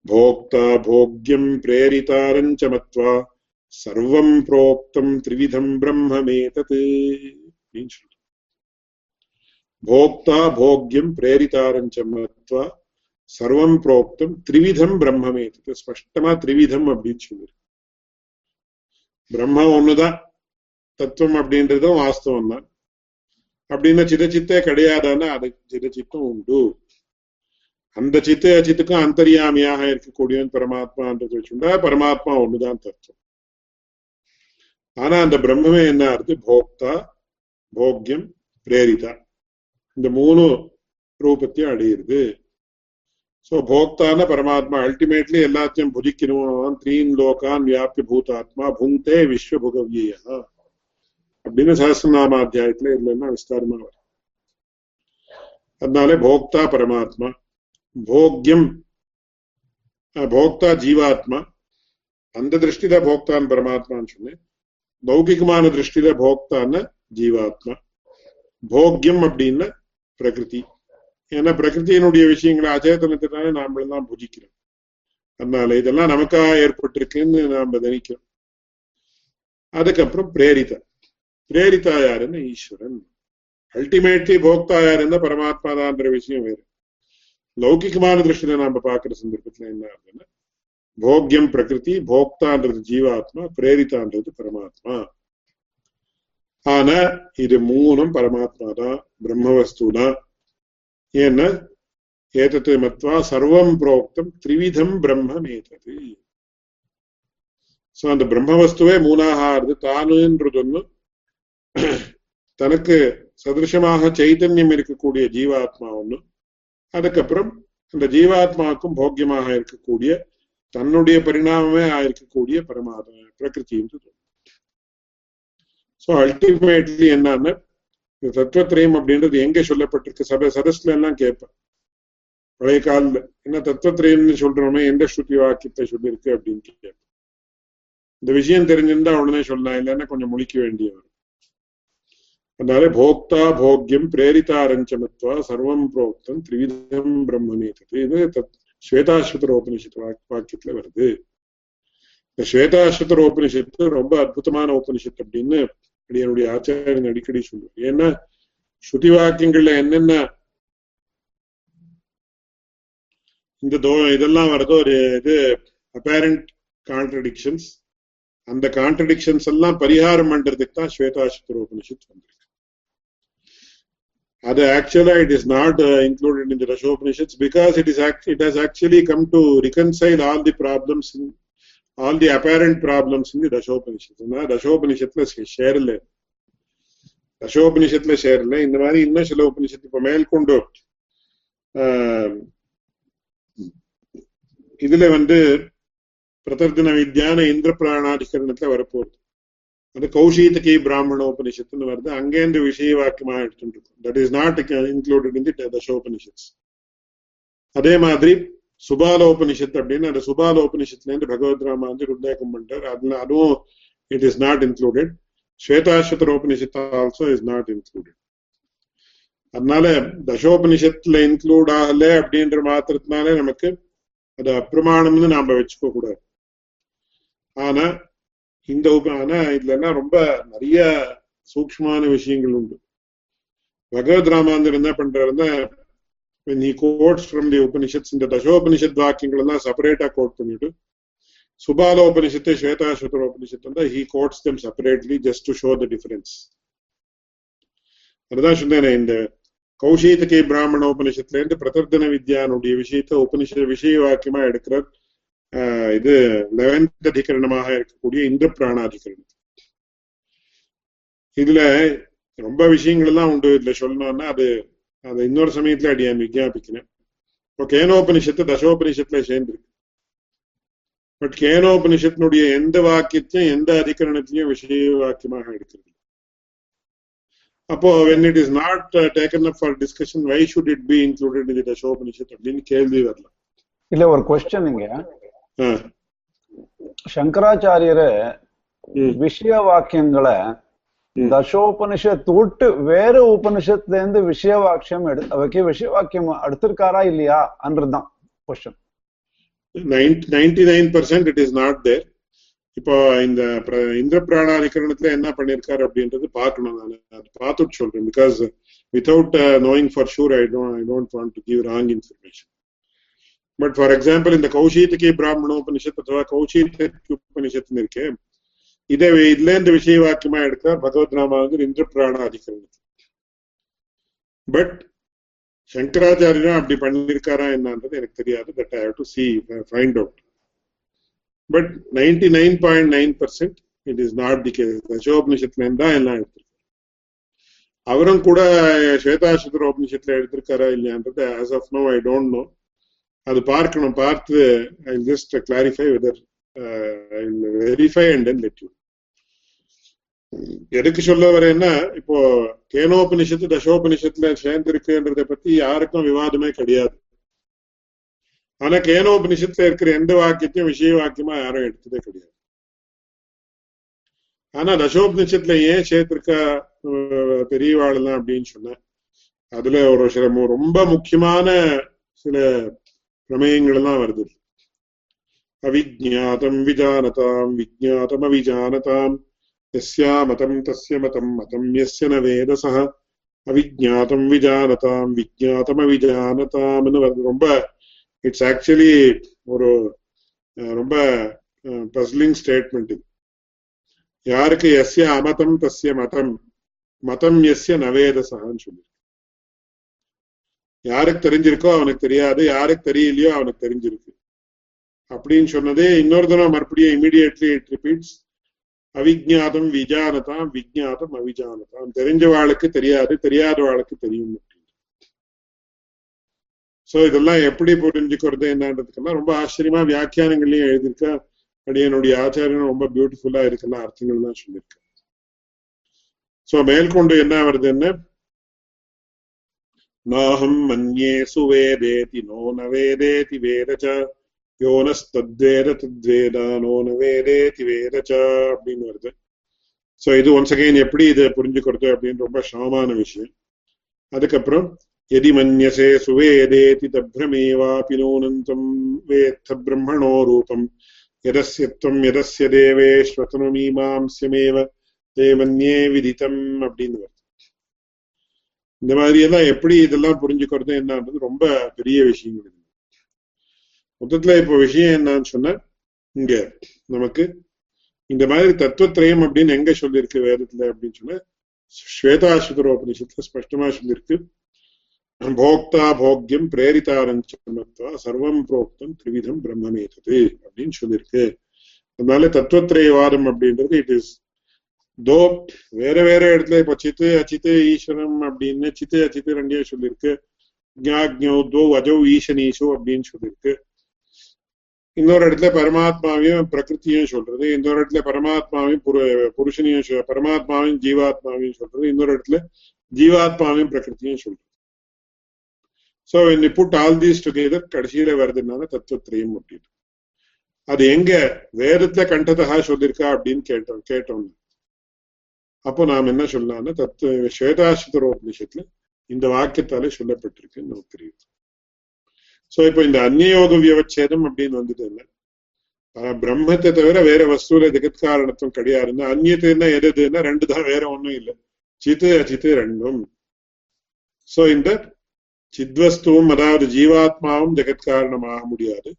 போக்தா போக்யம் பிரேரிதாரஞ்சமத்வா மத்வா சர்வம் புரோக்தம் திரிவிதம் பிரம்மமேதத் அப்படின்னு சொல்றது போக்தா போக்யம் பிரேரிதாரஞ்ச மத்வா சர்வம் புரோக்தம் திரிவிதம் பிரம்மமேதத் ஸ்பஷ்டமா திரிவிதம் அப்படின்னு சொல்லிரு பிரம்ம ஒண்ணுதான் தத்துவம் அப்படின்றதும் வாஸ்தவம் தான் அப்படின்னா சிதச்சித்தே கிடையாதான்னா அது சிதச்சித்தம் உண்டு அந்த சித்த அச்சித்துக்கும் அந்தரியாமியாக இருக்கக்கூடியவன் பரமாத்மான்றது வச்சுட்டா பரமாத்மா ஒண்ணுதான் தத்துவம் ஆனா அந்த பிரம்மமே என்ன அர்த்தம் போக்தா போக்யம் பிரேரிதா இந்த மூணு ரூபத்தையும் அடையிறது சோ போக்தான பரமாத்மா அல்டிமேட்லி எல்லாத்தையும் புஜிக்கணும் த்ரீன் லோகான் வியாபிய பூதாத்மா புங்கே விஸ்வபுகவிய அப்படின்னு சஹசிரநாம அத்தியாயத்துல இல்லைன்னா விஸ்தாரமா வரும் அதனால போக்தா பரமாத்மா போக்யம் போக்தா ஜீவாத்மா அந்த திருஷ்டில போக்தான் பரமாத்மான்னு சொன்னேன் லௌகிகமான திருஷ்டில போக்தான ஜீவாத்மா. போக்யம் அப்படின்னா பிரகிருதி. ஏன்னா பிரகிருத்தியினுடைய விஷயங்களை அச்சேதனத்தினால நாமெல்லாம் புஜிக்கிறோம். அதனால இதெல்லாம் நமக்கா ஏற்பட்டிருக்குன்னு நாம தனிக்கிறோம் அதுக்கப்புறம் பிரேரிதா. பிரேரிதா யாருன்னு ஈஸ்வரன். அல்டிமேட்லி போக்தா யாருன்னா பரமாத்மா தான்ற விஷயம் வேறு. லௌகிகமான திருஷ்டியில நாம பாக்குற சந்தர்ப்பத்துல என்ன ஆகுதுன்னா போக்கியம் பிரகிருதி போக்தான்றது ஜீவாத்மா பிரேரித்தான்றது பரமாத்மா ஆனா இது மூணும் பரமாத்மா தான் பிரம்மவஸ்து தான் ஏன்னா ஏதத்து மத்வா சர்வம் புரோக்தம் த்ரிவிதம் பிரம்மம் ஏதது சோ அந்த பிரம்மவஸ்துவே மூணாக ஆறுது தானுன்றது ஒண்ணு தனக்கு சதிருஷமாக சைத்தன்யம் இருக்கக்கூடிய ஜீவாத்மா ஒண்ணு அதுக்கப்புறம் அந்த ஜீவாத்மாவுக்கும் போக்கியமாக இருக்கக்கூடிய தன்னுடைய பரிணாமமே ஆயிருக்கக்கூடிய பரமாத பிரகிருதி சோ அல்டிமேட்லி என்னன்னா தத்துவத்திரயம் அப்படின்றது எங்க சொல்லப்பட்டிருக்கு? சபை சதஸ்ல எல்லாம் கேட்பேன். பழைய காலில் என்ன தத்துவத்திரயம்னு சொல்றோமே எந்த ஸ்ருதி வாக்கியத்தை சொல்லியிருக்கு அப்படின்னு கேட்பேன். இந்த விஷயம் தெரிஞ்சிருந்தா உடனே சொல்லலாம் இல்லைன்னா கொஞ்சம் முழிக்க வேண்டிய வரும் அதனால போக்தா போக்கியம் பிரேரிதாரஞ்சமத்வா சர்வம் புரோக்தம் திரிவிதம் பிரம்மமேதது இது ஸ்வேதாஸ்வதர உபனிஷத்து வாக்கியத்துல வருது. இந்த ஸ்வேதாஸ்வதர உபனிஷத்து ரொம்ப அற்புதமான உபனிஷத்து அப்படின்னு என்னுடைய ஆச்சாரியன் அடிக்கடி சொல்லுவார். ஏன்னா ஸ்ருதி வாக்கியங்கள்ல என்னென்ன இந்த தோ இதெல்லாம் வரதோ ஒரு இது அப்பேரண்ட் கான்ட்ரடிக்ஷன்ஸ் அந்த கான்ட்ரடிக்ஷன்ஸ் எல்லாம் பரிகாரம் பண்றதுக்கு தான் ஸ்வேதாசுத்திர உபனிஷத் வந்திருக்கு. அது ஆக்சுவலா it is not included in the ரஷோபனிஷத்ஸ் because it is it has actually come to reconcile all the problems in all the apparent problems in the Dashopanishad தசோபனிஷத்துல ஷேர் இல்லை தசோபனிஷத்துல ஷேர் இல்லை இந்த மாதிரி இன்னும் சில உபனிஷத்து இப்ப மேற்கொண்டு இதுல வந்து பிரதர்தன வித்யான இந்திர பிராணாதிகரணத்துல வரப்போகுது. அது கௌஷீதகி பிராமண உபனிஷத்துன்னு வருது அங்கேருந்து விஷய வாக்கியமா எடுத்துட்டு இருக்கும் that is not included in the தசோபனிஷத்ஸ் அதே மாதிரி சுபாலோபனிஷத் அப்படின்னு அந்த சுபாலோபனிஷத்துல இருந்து பகவத் ராமா வந்து உத்தேகம் பண்றார் அதுல அதுவும் it is not included Shvetashvatara Upanishad also is not included அதனால தசோபனிஷத்துல இன்க்ளூட் ஆகல அப்படின்ற மாத்திரத்தினாலே நமக்கு அது அப்பிரமாணம்னு நாம வச்சுக்க கூடாது ஆனா இந்த உப ஆனா இதுல ரொம்ப நிறைய சூக்மான விஷயங்கள் உண்டு. பகவத் ராமாந்தர் என்ன பண்றாருன்னா நீ கோட்ஸ் ஃப்ரம் தி உபனிஷத் இந்த தசோபனிஷத் வாக்கியங்கள் எல்லாம் செப்பரேட்டா கோட் பண்ணிட்டு சுபால உபனிஷத்து ஸ்வேதாஸ்வதர உபனிஷத்து வந்து he quotes them separately just to show the அதுதான் சொன்னேன் இந்த கௌஷீதகை பிராமண உபனிஷத்துல இருந்து பிரதர்தன வித்யானுடைய விஷயத்த உபனிஷ விஷய வாக்கியமா எடுக்கிறார். இது லெவன்த் அதிகரணமாக இருக்கக்கூடிய இந்திர பிராணாதிகரணம் இதுல ரொம்ப விஷயங்கள் எல்லாம் உண்டு. இதுல சொல்லணும்னா அது அதை இன்னொரு சமயத்துல அடி விஜாபிக்கிறேன். இப்போ கேனோபனிஷத்து தசோபனிஷத்துல சேர்ந்திருக்கு. பட் கேனோபனிஷத்தினுடைய எந்த வாக்கியத்தையும் எந்த அதிகரணத்தையும் விஷய வாக்கியமாக எடுக்கிறது அப்போ when it is not taken up for discussion why should it be included in Dashopanishad அப்படின்னு கேள்வி வரலாம். இல்ல ஒரு கொஸ்டின் இங்க. சங்கராச்சாரியரு விஷய வாக்கியங்களை தசோபனிஷத்து விட்டு வேற உபனிஷத்துல இருந்து விஷய வாக்கியம் எடு விஷய வாக்கியம் எடுத்திருக்காரா இல்லையா அன்றதுதான் question ninety nine percent it is not there இப்போ இந்த இந்திர பிராணாதிகரணத்துல என்ன பண்ணிருக்காரு அப்படின்றது பார்க்கணும் நான் அது பார்த்துட்டு சொல்றேன் because without knowing for sure I don't I don't want to give wrong information but for example இந்த கௌஷீத்துக்கே பிராமணோபனிஷத் அத்தவா கௌஷீத்துக்கு இருக்கேன் இதை இதுல இந்த விஷய வாக்கியமா எடுத்தா பகவத் நாமா வந்து பிராண அதிகரணத்து பட் சங்கராச்சாரியனா அப்படி பண்ணிருக்காரா என்னன்றது எனக்கு தெரியாது that I have to see find out but ninety nine point nine percent it is not the case தசோபனிஷத்துல தான் எல்லாம் எடுத்திருக்காரு அவரும் கூட ஸ்வேதாசுதர உபனிஷத்துல எடுத்திருக்காரா இல்லையான்றது as of now I don't know அது பார்க்கணும் பார்த்து I just clarify whether I verify and then let you எதுக்கு சொல்ல வரேன்னா இப்போ கேனோபனிஷத்து தசோபனிஷத்துல சேர்ந்திருக்குன்றத பத்தி யாருக்கும் விவாதமே கிடையாது. ஆனா கேனோபனிஷத்துல இருக்கிற எந்த வாக்கியத்தையும் விஷய வாக்கியமா யாரும் எடுத்ததே கிடையாது. ஆனா தசோபனிஷத்துல ஏன் சேர்த்திருக்கா பெரியவாழலாம் அப்படின்னு சொன்ன அதுல ஒரு சில ரொம்ப முக்கியமான சில பிரமேயங்கள்லாம் வருது. அவிஜாத்தம் விஜானதாம் விஜாத்தம் அவிஜானதாம். எஸ்யா மதம் தஸ்ய மதம் மதம் எஸ்ய ந வேதச அவிஜாத்தம் விஜானதாம் விஜாத்தம் அவிஜானதாம்னு வருது. ரொம்ப இட்ஸ் ஆக்சுவலி ஒரு ரொம்ப பஸ்லிங் ஸ்டேட்மெண்ட் இது. யாருக்கு எஸ்ய அமதம் தஸ்ய மதம்? மதம் எஸ்ய நவேதசான்னு சொல்லியிருக்கு யாருக்கு தெரிஞ்சிருக்கோ அவனுக்கு தெரியாது யாருக்கு தெரியலையோ அவனுக்கு தெரிஞ்சிருக்கு. அப்படின்னு சொன்னதே இன்னொரு தடவை மறுபடியும் இமீடியட்லி இட் ரிப்பீட்ஸ் அவிஜாதம் விஜானதாம் விஜாதம் அவிஜானதாம். தெரிஞ்சவாளுக்கு தெரியாது தெரியாதவாளுக்கு தெரியும் சோ இதெல்லாம் எப்படி புரிஞ்சுக்கிறது என்னன்றதுக்கெல்லாம் ரொம்ப ஆச்சரியமா வியாக்கியானங்களையும் எழுதியிருக்க அடியனுடைய ஆச்சாரியனும் ரொம்ப பியூட்டிஃபுல்லா இருக்கலாம் அர்த்தங்கள் தான் சொல்லியிருக்க சோ மேற்கொண்டு என்ன வருது என்ன நாஹம் மன்யே சுவேதேதி நோ நவேதேதி வேதச்ச யோனஸ்தத்வேத தத்வேதா நோ நவேதேதி வேதச்ச அப்படின்னு வருது சோ இது ஒன்ஸ் அகைன் எப்படி இதை புரிஞ்சுக்கிறது அப்படின்னு ரொம்ப சமமான விஷயம் அதுக்கப்புறம் यदि मन्यसे सुवेदेति तभ्रमेवापि नूनन्तम् वेत्थ ब्रह्मणो रूपम् यदस्य त्वम् यदस्य தேவேஸ்வதனுமீமாம்சியமேவ தே மன்யே விதித்தம் அப்படின்னு வருது இந்த மாதிரி எல்லாம் எப்படி இதெல்லாம் புரிஞ்சுக்கிறது என்னன்றது ரொம்ப பெரிய விஷயம் மொத்தத்துல இப்ப விஷயம் என்னன்னு சொன்ன இங்க நமக்கு இந்த மாதிரி தத்துவத்திரயம் அப்படின்னு எங்க சொல்லியிருக்கு வேதத்துல அப்படின்னு சொன்ன ஸ்வேதாசுதரோபனிஷத்துல ஸ்பஷ்டமா சொல்லியிருக்கு. போக்தா போக்கியம் பிரேரிதாரஞ்சமத்வா சர்வம் புரோக்தம் திரிவிதம் பிரம்மமேதது அப்படின்னு சொல்லியிருக்கு. அதனால தத்துவத்திரயவாதம் அப்படின்றது இட் இஸ் தோ வேற வேற இடத்துல இப்ப சித்து அச்சித்து ஈஸ்வரம் அப்படின்னு சித்து அச்சித்து ரெண்டே சொல்லியிருக்கு ஜாக்ஞோ தோ அஜோ ஈசனீஷோ அப்படின்னு சொல்லியிருக்கு இன்னொரு இடத்துல பரமாத்மாவையும் பிரகிருத்தியும் சொல்றது. இன்னொரு இடத்துல பரமாத்மாவையும் புருஷனையும் பரமாத்மாவையும் ஜீவாத்மாவையும் சொல்றது. இன்னொரு இடத்துல ஜீவாத்மாவையும் பிரகிருத்தியும் சொல்றது. So when put all these together கடைசியில வருதுனால தத்துவத்திரையும் அப்படின்னு அது எங்க? வேதத்துல கண்டதா சொல்லியிருக்கா அப்படின்னு கேட்டோம் கேட்டோம் அப்போ நாம் என்ன சொல்லலாம்னா தத்துவ ஸ்வேதாசிதரோபனிஷத்துல இந்த வாக்கியத்தாலே சொல்லப்பட்டிருக்குன்னு நமக்கு தெரியுது சோ இப்போ இந்த அந்நியோக வியவச்சேதம் அப்படின்னு வந்துட்டு என்ன பிரம்மத்தை தவிர வேற வஸ்துல ஜெகத்காரணத்துவம் கிடையாதுன்னா அந்நியத்துன்னா எதுன்னா ரெண்டு தான் வேற ஒண்ணும் இல்லை. சித்து அச்சித்து ரெண்டும். சோ இந்த சித்வஸ்துவும் அதாவது ஜீவாத்மாவும் ஜெகத்காரணம் ஆக முடியாது.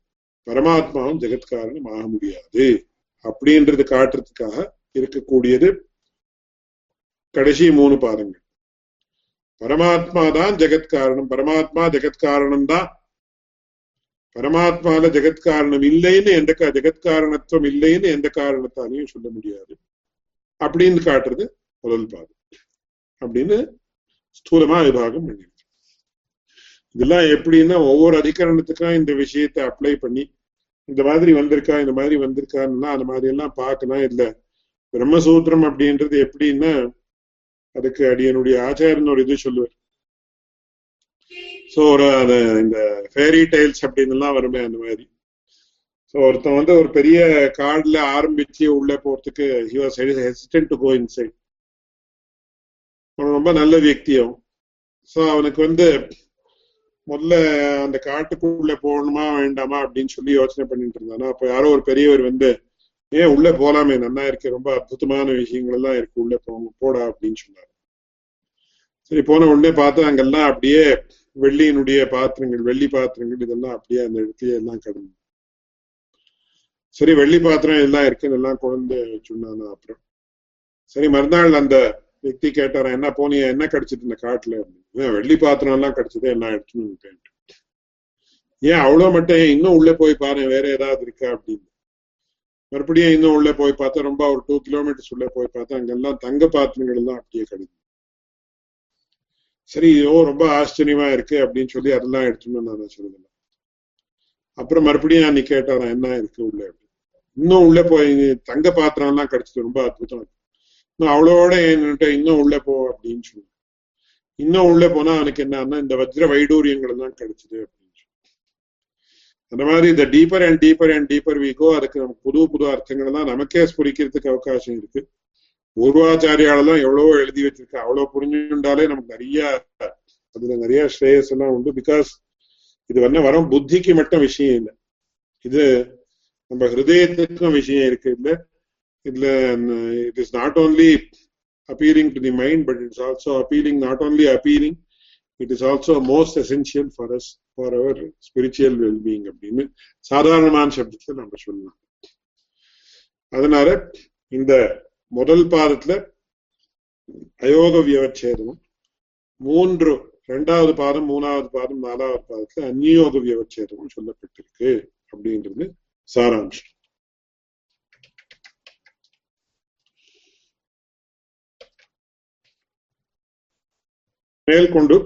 பரமாத்மாவும் ஜெகத்காரணம் ஆக முடியாது. அப்படின்றது காட்டுறதுக்காக இருக்கக்கூடியது கடைசி மூணு பாதங்கள். பரமாத்மா தான் ஜெகத்காரணம் பரமாத்மா ஜெகத்காரணம் தான் பரமாத்மால ஜெகத்காரணம் இல்லைன்னு எந்த ஜெகத்காரணத்துவம் இல்லைன்னு எந்த காரணத்தாலையும் சொல்ல முடியாது. அப்படின்னு காட்டுறது முதல் பாதம். அப்படின்னு ஸ்தூலமா விபாகம் பண்ணிருக்கு இதெல்லாம் எப்படின்னா ஒவ்வொரு அதிகரணத்துக்கும் இந்த விஷயத்தை அப்ளை பண்ணி இந்த மாதிரி வந்திருக்கா இந்த மாதிரி வந்திருக்கான்னா அந்த மாதிரி எல்லாம் பார்க்கலாம் இல்ல பிரம்மசூத்திரம் அப்படின்றது எப்படின்னா அதுக்கு அடியனுடைய ஆச்சாரியன் ஒரு இது சொல்லுவார். சோ ஒரு இந்த ஃபேரி டைல்ஸ் அப்படின்னு எல்லாம் வருமே அந்த மாதிரி. ஸோ ஒருத்தன் வந்து ஒரு பெரிய காடுல ஆரம்பிச்சு உள்ள போறதுக்கு he was hesitant to go inside ரொம்ப நல்ல வியக்தியும். ஸோ அவனுக்கு வந்து முதல்ல அந்த காட்டுக்குள்ள போகணுமா வேண்டாமா அப்படின்னு சொல்லி யோசனை பண்ணிட்டு இருந்தானா. அப்ப யாரோ ஒரு பெரியவர் வந்து ஏன் உள்ள போலாமே? நன்னா இருக்கு ரொம்ப அற்புதமான விஷயங்கள் எல்லாம் இருக்கு. உள்ள போங்க போடா அப்படின்னு சொன்னாரு. சரி போன உடனே பார்த்தா அங்கெல்லாம் அப்படியே வெள்ளியினுடைய பாத்திரங்கள் வெள்ளி பாத்திரங்கள் இதெல்லாம் அப்படியே அந்த இடத்துல எல்லாம் கிடந்து சரி வெள்ளி பாத்திரம் எல்லாம் இருக்குன்னு எல்லாம் குழந்தை சொன்னானா அப்புறம். சரி மறுநாள் அந்த வெக்தி கேட்டாரா என்ன போனியா? என்ன கிடைச்சது இந்த காட்டுல? அப்படின்னு வெள்ளி பாத்திரம் எல்லாம் கிடைச்சதே என்ன எடுத்துன்னு ஏன் அவ்வளவு மட்டும்? இன்னும் உள்ள போய் பாரு வேற ஏதாவது இருக்கா? அப்படின்னு. மறுபடியும் இன்னும் உள்ள போய் பார்த்தா ரொம்ப ஒரு டூ கிலோமீட்டர்ஸ் உள்ள போய் பார்த்தா அங்கெல்லாம் தங்க பாத்திரங்கள் எல்லாம் அப்படியே கிடைக்கும் சரி ஓ ரொம்ப ஆச்சரியமா இருக்கு அப்படின்னு சொல்லி அதெல்லாம் எடுத்துன்னு நான் சொல்லுவேன் அப்புறம் மறுபடியும் அன்னைக்கு கேட்டாரா என்ன இருக்கு உள்ள இன்னும் உள்ள போய் தங்க பாத்திரம் எல்லாம் கிடைச்சது ரொம்ப அற்புதம் இன்னும் அவ்வளோட என்கிட்ட இன்னும் உள்ள போ அப்படின்னு சொல்லுவேன் இன்னும் உள்ள போனா அவனுக்கு என்னன்னா இந்த வஜ்ர வைடூரியங்கள் எல்லாம் கிடைச்சது அப்படின்னு. அந்த மாதிரி இந்த deeper and deeper and deeper வீக்கோ அதுக்கு நமக்கு புது புது அர்த்தங்கள் தான் நமக்கே ஸ்புரிக்கிறதுக்கு அவகாசம் இருக்கு. பூர்வாச்சாரியாலெல்லாம் எவ்வளவோ எழுதி வச்சிருக்கா அவ்வளவு புரிஞ்சுண்டாலே நமக்கு நிறைய அதுல நிறைய ஸ்ரேயஸ் எல்லாம் உண்டு. பிகாஸ் இது வந்து வரும் புத்திக்கு மட்டும் விஷயம் இல்லை. இது நம்ம ஹிருதயத்துக்கும் விஷயம் இருக்கு இல்ல. இதுல it is not only appealing to the mind, but it's also appealing, not only appealing, it is also most essential for us, for our spiritual well-being அப்படின்னு சாதாரணமான சப்தத்தை நம்ம சொல்லலாம். அதனால இந்த முதல் பாதத்துல அயோக வியவச்சேதமும் மூன்று இரண்டாவது பாதம் மூணாவது பாதம் நாலாவது பாதத்துல அந்நியோக வியவச்சேதமும் சொல்லப்பட்டிருக்கு அப்படின்றது சாராம்சம். மேற்கொண்டு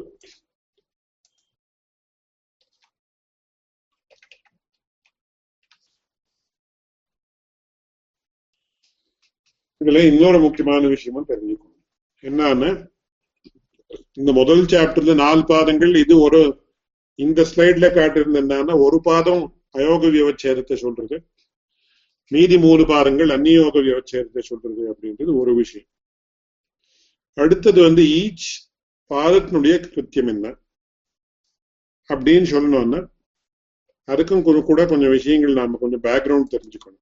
இதுல இன்னொரு முக்கியமான விஷயமும் தெரிஞ்சுக்கணும். என்னன்னு இந்த முதல் சாப்டர்ல நாலு பாதங்கள் இது ஒரு இந்த ஸ்லைட்ல காட்டியிருந்தா ஒரு பாதம் அயோக வியவச்சேதத்தை சொல்றது மீதி மூணு பாதங்கள் அந்நியோக வியவச்சேதத்தை சொல்றது அப்படின்றது ஒரு விஷயம். அடுத்தது வந்து ஈச் பாதத்தினுடைய கிருத்தியம் என்ன? அப்படின்னு சொல்லணும்னா அதுக்கும் கூட கொஞ்சம் விஷயங்கள் நாம கொஞ்சம் பேக்ரவுண்ட் தெரிஞ்சுக்கணும்.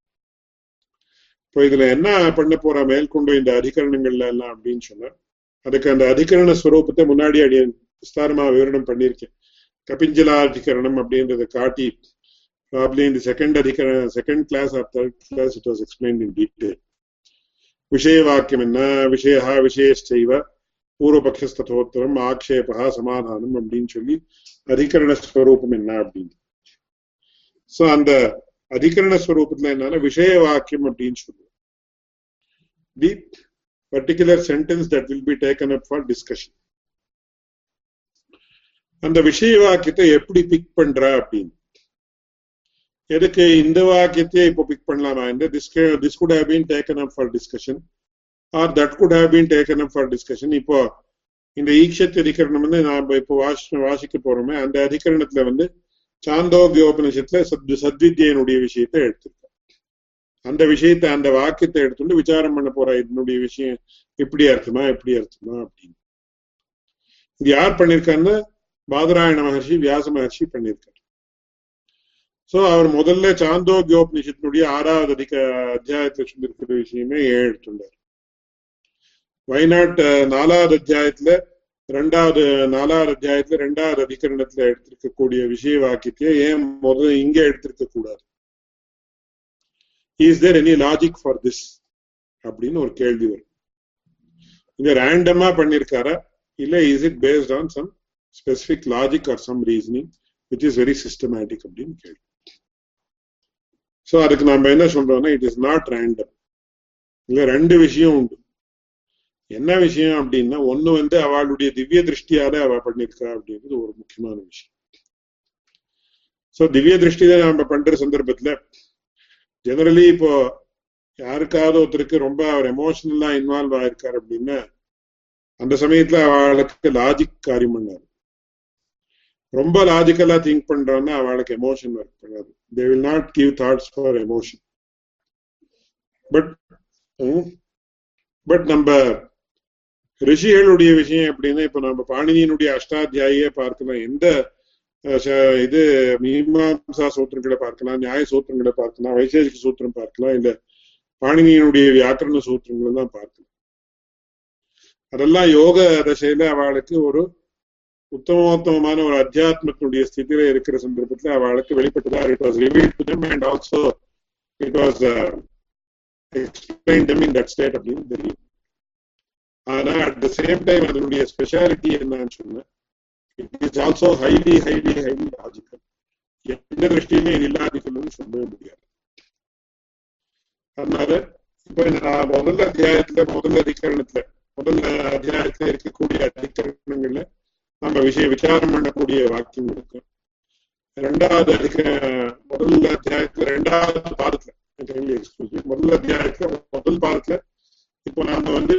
இப்போ இதுல என்ன பண்ண போற மேற்கொண்டு இந்த அதிகரணங்கள்ல எல்லாம் அப்படின்னு சொன்னா அதுக்கு அந்த அதிகரண ஸ்வரூபத்தை முன்னாடி அடி விஸ்தாரமா விவரணம் பண்ணியிருக்கேன். கபிஞ்சலா அதிகரணம் அப்படின்றத காட்டி ப்ராப்ளி இந்த second அதிகரண second class or third class it was explain in detail விஷய வாக்கியம் என்ன? விஷயா விஷயச்சைவ பூர்வபக்ஷஸ்தோத்திரம் ஆக்ஷேபா சமாதானம் அப்படின்னு சொல்லி அதிகரண ஸ்வரூபம் என்ன அப்படின்னு. சோ அந்த அதிகரண ஸ்வரூபத்துல என்னன்னா விஷய வாக்கியம் அப்படின்னு சொல்லுவோம். The particular sentence that will be taken up for discussion அந்த விஷய வாக்கியத்தை எப்படி பிக் பண்ற அப்படின்னு. எதுக்கு இந்த வாக்கியத்தையே இப்போ பிக் பண்ணலாமா இந்த this this could have been taken up for discussion or that could have been taken up for discussion இப்போ இந்த ஈக்ஷத்து அதிகரணம் வந்து நாம இப்போ வாசி வாசிக்க போறோமே அந்த அதிகரணத்துல வந்து சாந்தோக்கியோபனிஷத்துல சத் சத்வித்யனுடைய விஷயத்தை எடுத்திருக்கார். அந்த விஷயத்தை அந்த வாக்கியத்தை எடுத்துட்டு விசாரம் பண்ண போற இதனுடைய விஷயம் எப்படி அர்த்தமா எப்படி அர்த்தமா அப்படின்னு. இது யார் பண்ணிருக்காருன்னா பாதராயண மகர்ஷி வியாச மகர்ஷி பண்ணியிருக்காரு சோ அவர் முதல்ல சாந்தோக்கியோபனிஷத்தினுடைய ஆறாவது அதிக அத்தியாயத்துல சொல்லியிருக்கிற விஷயமே எடுத்துட்டார் வயநாட்டு நாலாவது அத்தியாயத்துல ரெண்டாவது நாலாவது அத்தியாயத்துல ரெண்டாவது அதிகரணத்துல எடுத்திருக்கக்கூடிய விஷய வாக்கியத்தையே ஏன் முதல்ல இங்க எடுத்திருக்க கூடாது? Is there any logic for this அப்படின்னு ஒரு கேள்வி வரும். இத ரேண்டமா பண்ணிருக்காரா? இல்ல is it based on some specific logic or some reasoning which is very systematic அப்படின்னு கேள்வி. சோ அதுக்கு நம்ம என்ன சொல்றோம்னா இட் இஸ் நாட் ரேண்டம் இல்ல ரெண்டு விஷயம் உண்டு. என்ன விஷயம் அப்படின்னா ஒண்ணு வந்து அவளுடைய திவ்ய திருஷ்டியால அவ பண்ணிருக்கா அப்படின்றது ஒரு முக்கியமான விஷயம். சோ திவ்ய திருஷ்டியில நம்ம பண்ற சந்தர்ப்பத்துல ஜெனரலி இப்போ யாருக்காவது ஒருத்தருக்கு ரொம்ப அவர் எமோஷனலா இன்வால்வ் ஆயிருக்காரு அப்படின்னா அந்த சமயத்துல அவளுக்கு லாஜிக் காரியம் பண்ணாரு ரொம்ப லாஜிக்கலா திங்க் பண்றான்னா அவளுக்கு எமோஷன் ஒர்க் பண்ணாது. They will not give thoughts for emotion but but நம்ம ரிஷிகளுடைய விஷயம் எப்படின்னா இப்ப நம்ம பாணினியினுடைய அஷ்டாத்தியாயே பார்க்கலாம். எந்த இது மீமாசா சூத்திரங்களை பார்க்கலாம் நியாய சூத்திரங்களை பார்க்கலாம் வைசேஷிக சூத்திரம் பார்க்கலாம் இல்ல பாணினியினுடைய வியாக்கரண சூத்திரங்களை தான் பார்க்கலாம். அதெல்லாம் யோக தசையில அவளுக்கு ஒரு உத்தமோத்தமமான ஒரு அத்தியாத்மத்தினுடைய ஸ்திதியில இருக்கிற சந்தர்ப்பத்துல அவளுக்கு வெளிப்பட்டதா it was reveal to them and also it was explain them in that state அப்படின்னு தெரியும் ஆனா அட் த சேம் டைம் அதனுடைய ஸ்பெஷாலிட்டி என்னன்னு சொன்ன it is also highly highly highly logical எந்த திருஷ்டியுமே இது இல்லாதிக்கணும்னு சொல்லவே முடியாது. அதனால இப்ப நான் முதல் அத்தியாயத்துல முதல் அதிகரணத்துல முதல் அத்தியாயத்துல இருக்கக்கூடிய அதிகரணங்கள்ல நம்ம விஷய விசாரம் பண்ணக்கூடிய வாக்கியம் இருக்கும் ரெண்டாவது அதிக முதல் அத்தியாயத்துல ரெண்டாவது பாதத்துல முதல் அத்தியாயத்துல முதல் பாதத்துல இப்போ நாம வந்து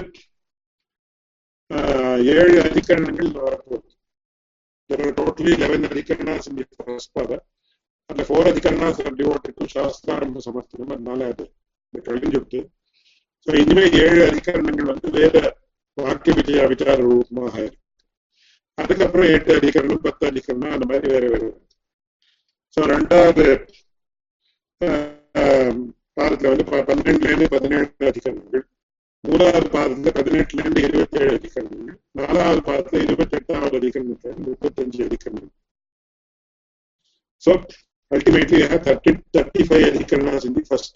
ஏழு அதிகரணங்கள் வரப்போகுது. டோட்டலி லெவன் அதிகரணாஸ் in the first pada and the four அதிகரணாஸ் are devoted to சாஸ்திராரம்ப சமர்த்தனம் அதனால அது கழிஞ்சுட்டு ஸோ இனிமே ஏழு அதிகரணங்கள் வந்து வேத வாக்கிய விஜய விசார ரூபமாக இருக்கு. அதுக்கப்புறம் எட்டு அதிகரணம் பத்து அதிகரணம் அந்த மாதிரி வேற வேற. ஸோ ரெண்டாவது பாரத்துல வந்து பன்னெண்டுல இருந்து பதினேழு அதிகரணங்கள். மூணாவது பாதத்துல பதினெட்டுல இருந்து இருபத்தி ஏழு அதிகரணங்கள் நாலாவது பாதத்துல இருபத்தி எட்டாவது அதிகரணத்துல முப்பத்தஞ்சு அஞ்சு So ultimately I have 30, 35 adhikaranas in the first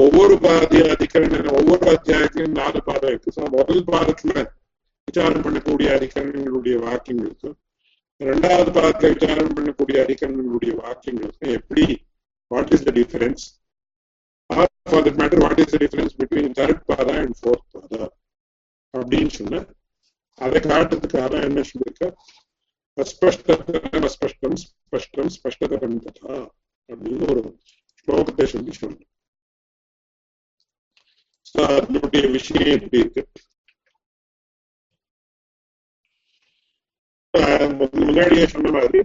ஒவ்வொரு பாதிய அதிகரணம் ஒவ்வொரு அத்தியாயத்திலும் நாலு பாதம் இருக்கு. சோ முதல் பாதத்துல விசாரம் பண்ணக்கூடிய அதிகரணங்களுடைய வாக்கியங்களுக்கும் இரண்டாவது பாதத்துல விசாரம் பண்ணக்கூடிய அதிகரணங்களுடைய வாக்கியங்களுக்கும் எப்படி what is the difference or for that matter what is the difference between third Pada and fourth பாதா அப்படின்னு சொன்ன அதை காட்டுறதுக்காக என்ன சொல்லியிருக்க அஸ்பஷ்டத்தரம் அஸ்பஷ்டம் ஸ்பஷ்டம் ஸ்பஷ்டதரம் ததா அப்படின்னு ஒரு ஸ்லோகத்தை சொல்லி சொல்றேன் அதனுடைய விஷயம் எப்படி இருக்கு? முன்னாடியே சொன்ன மாதிரி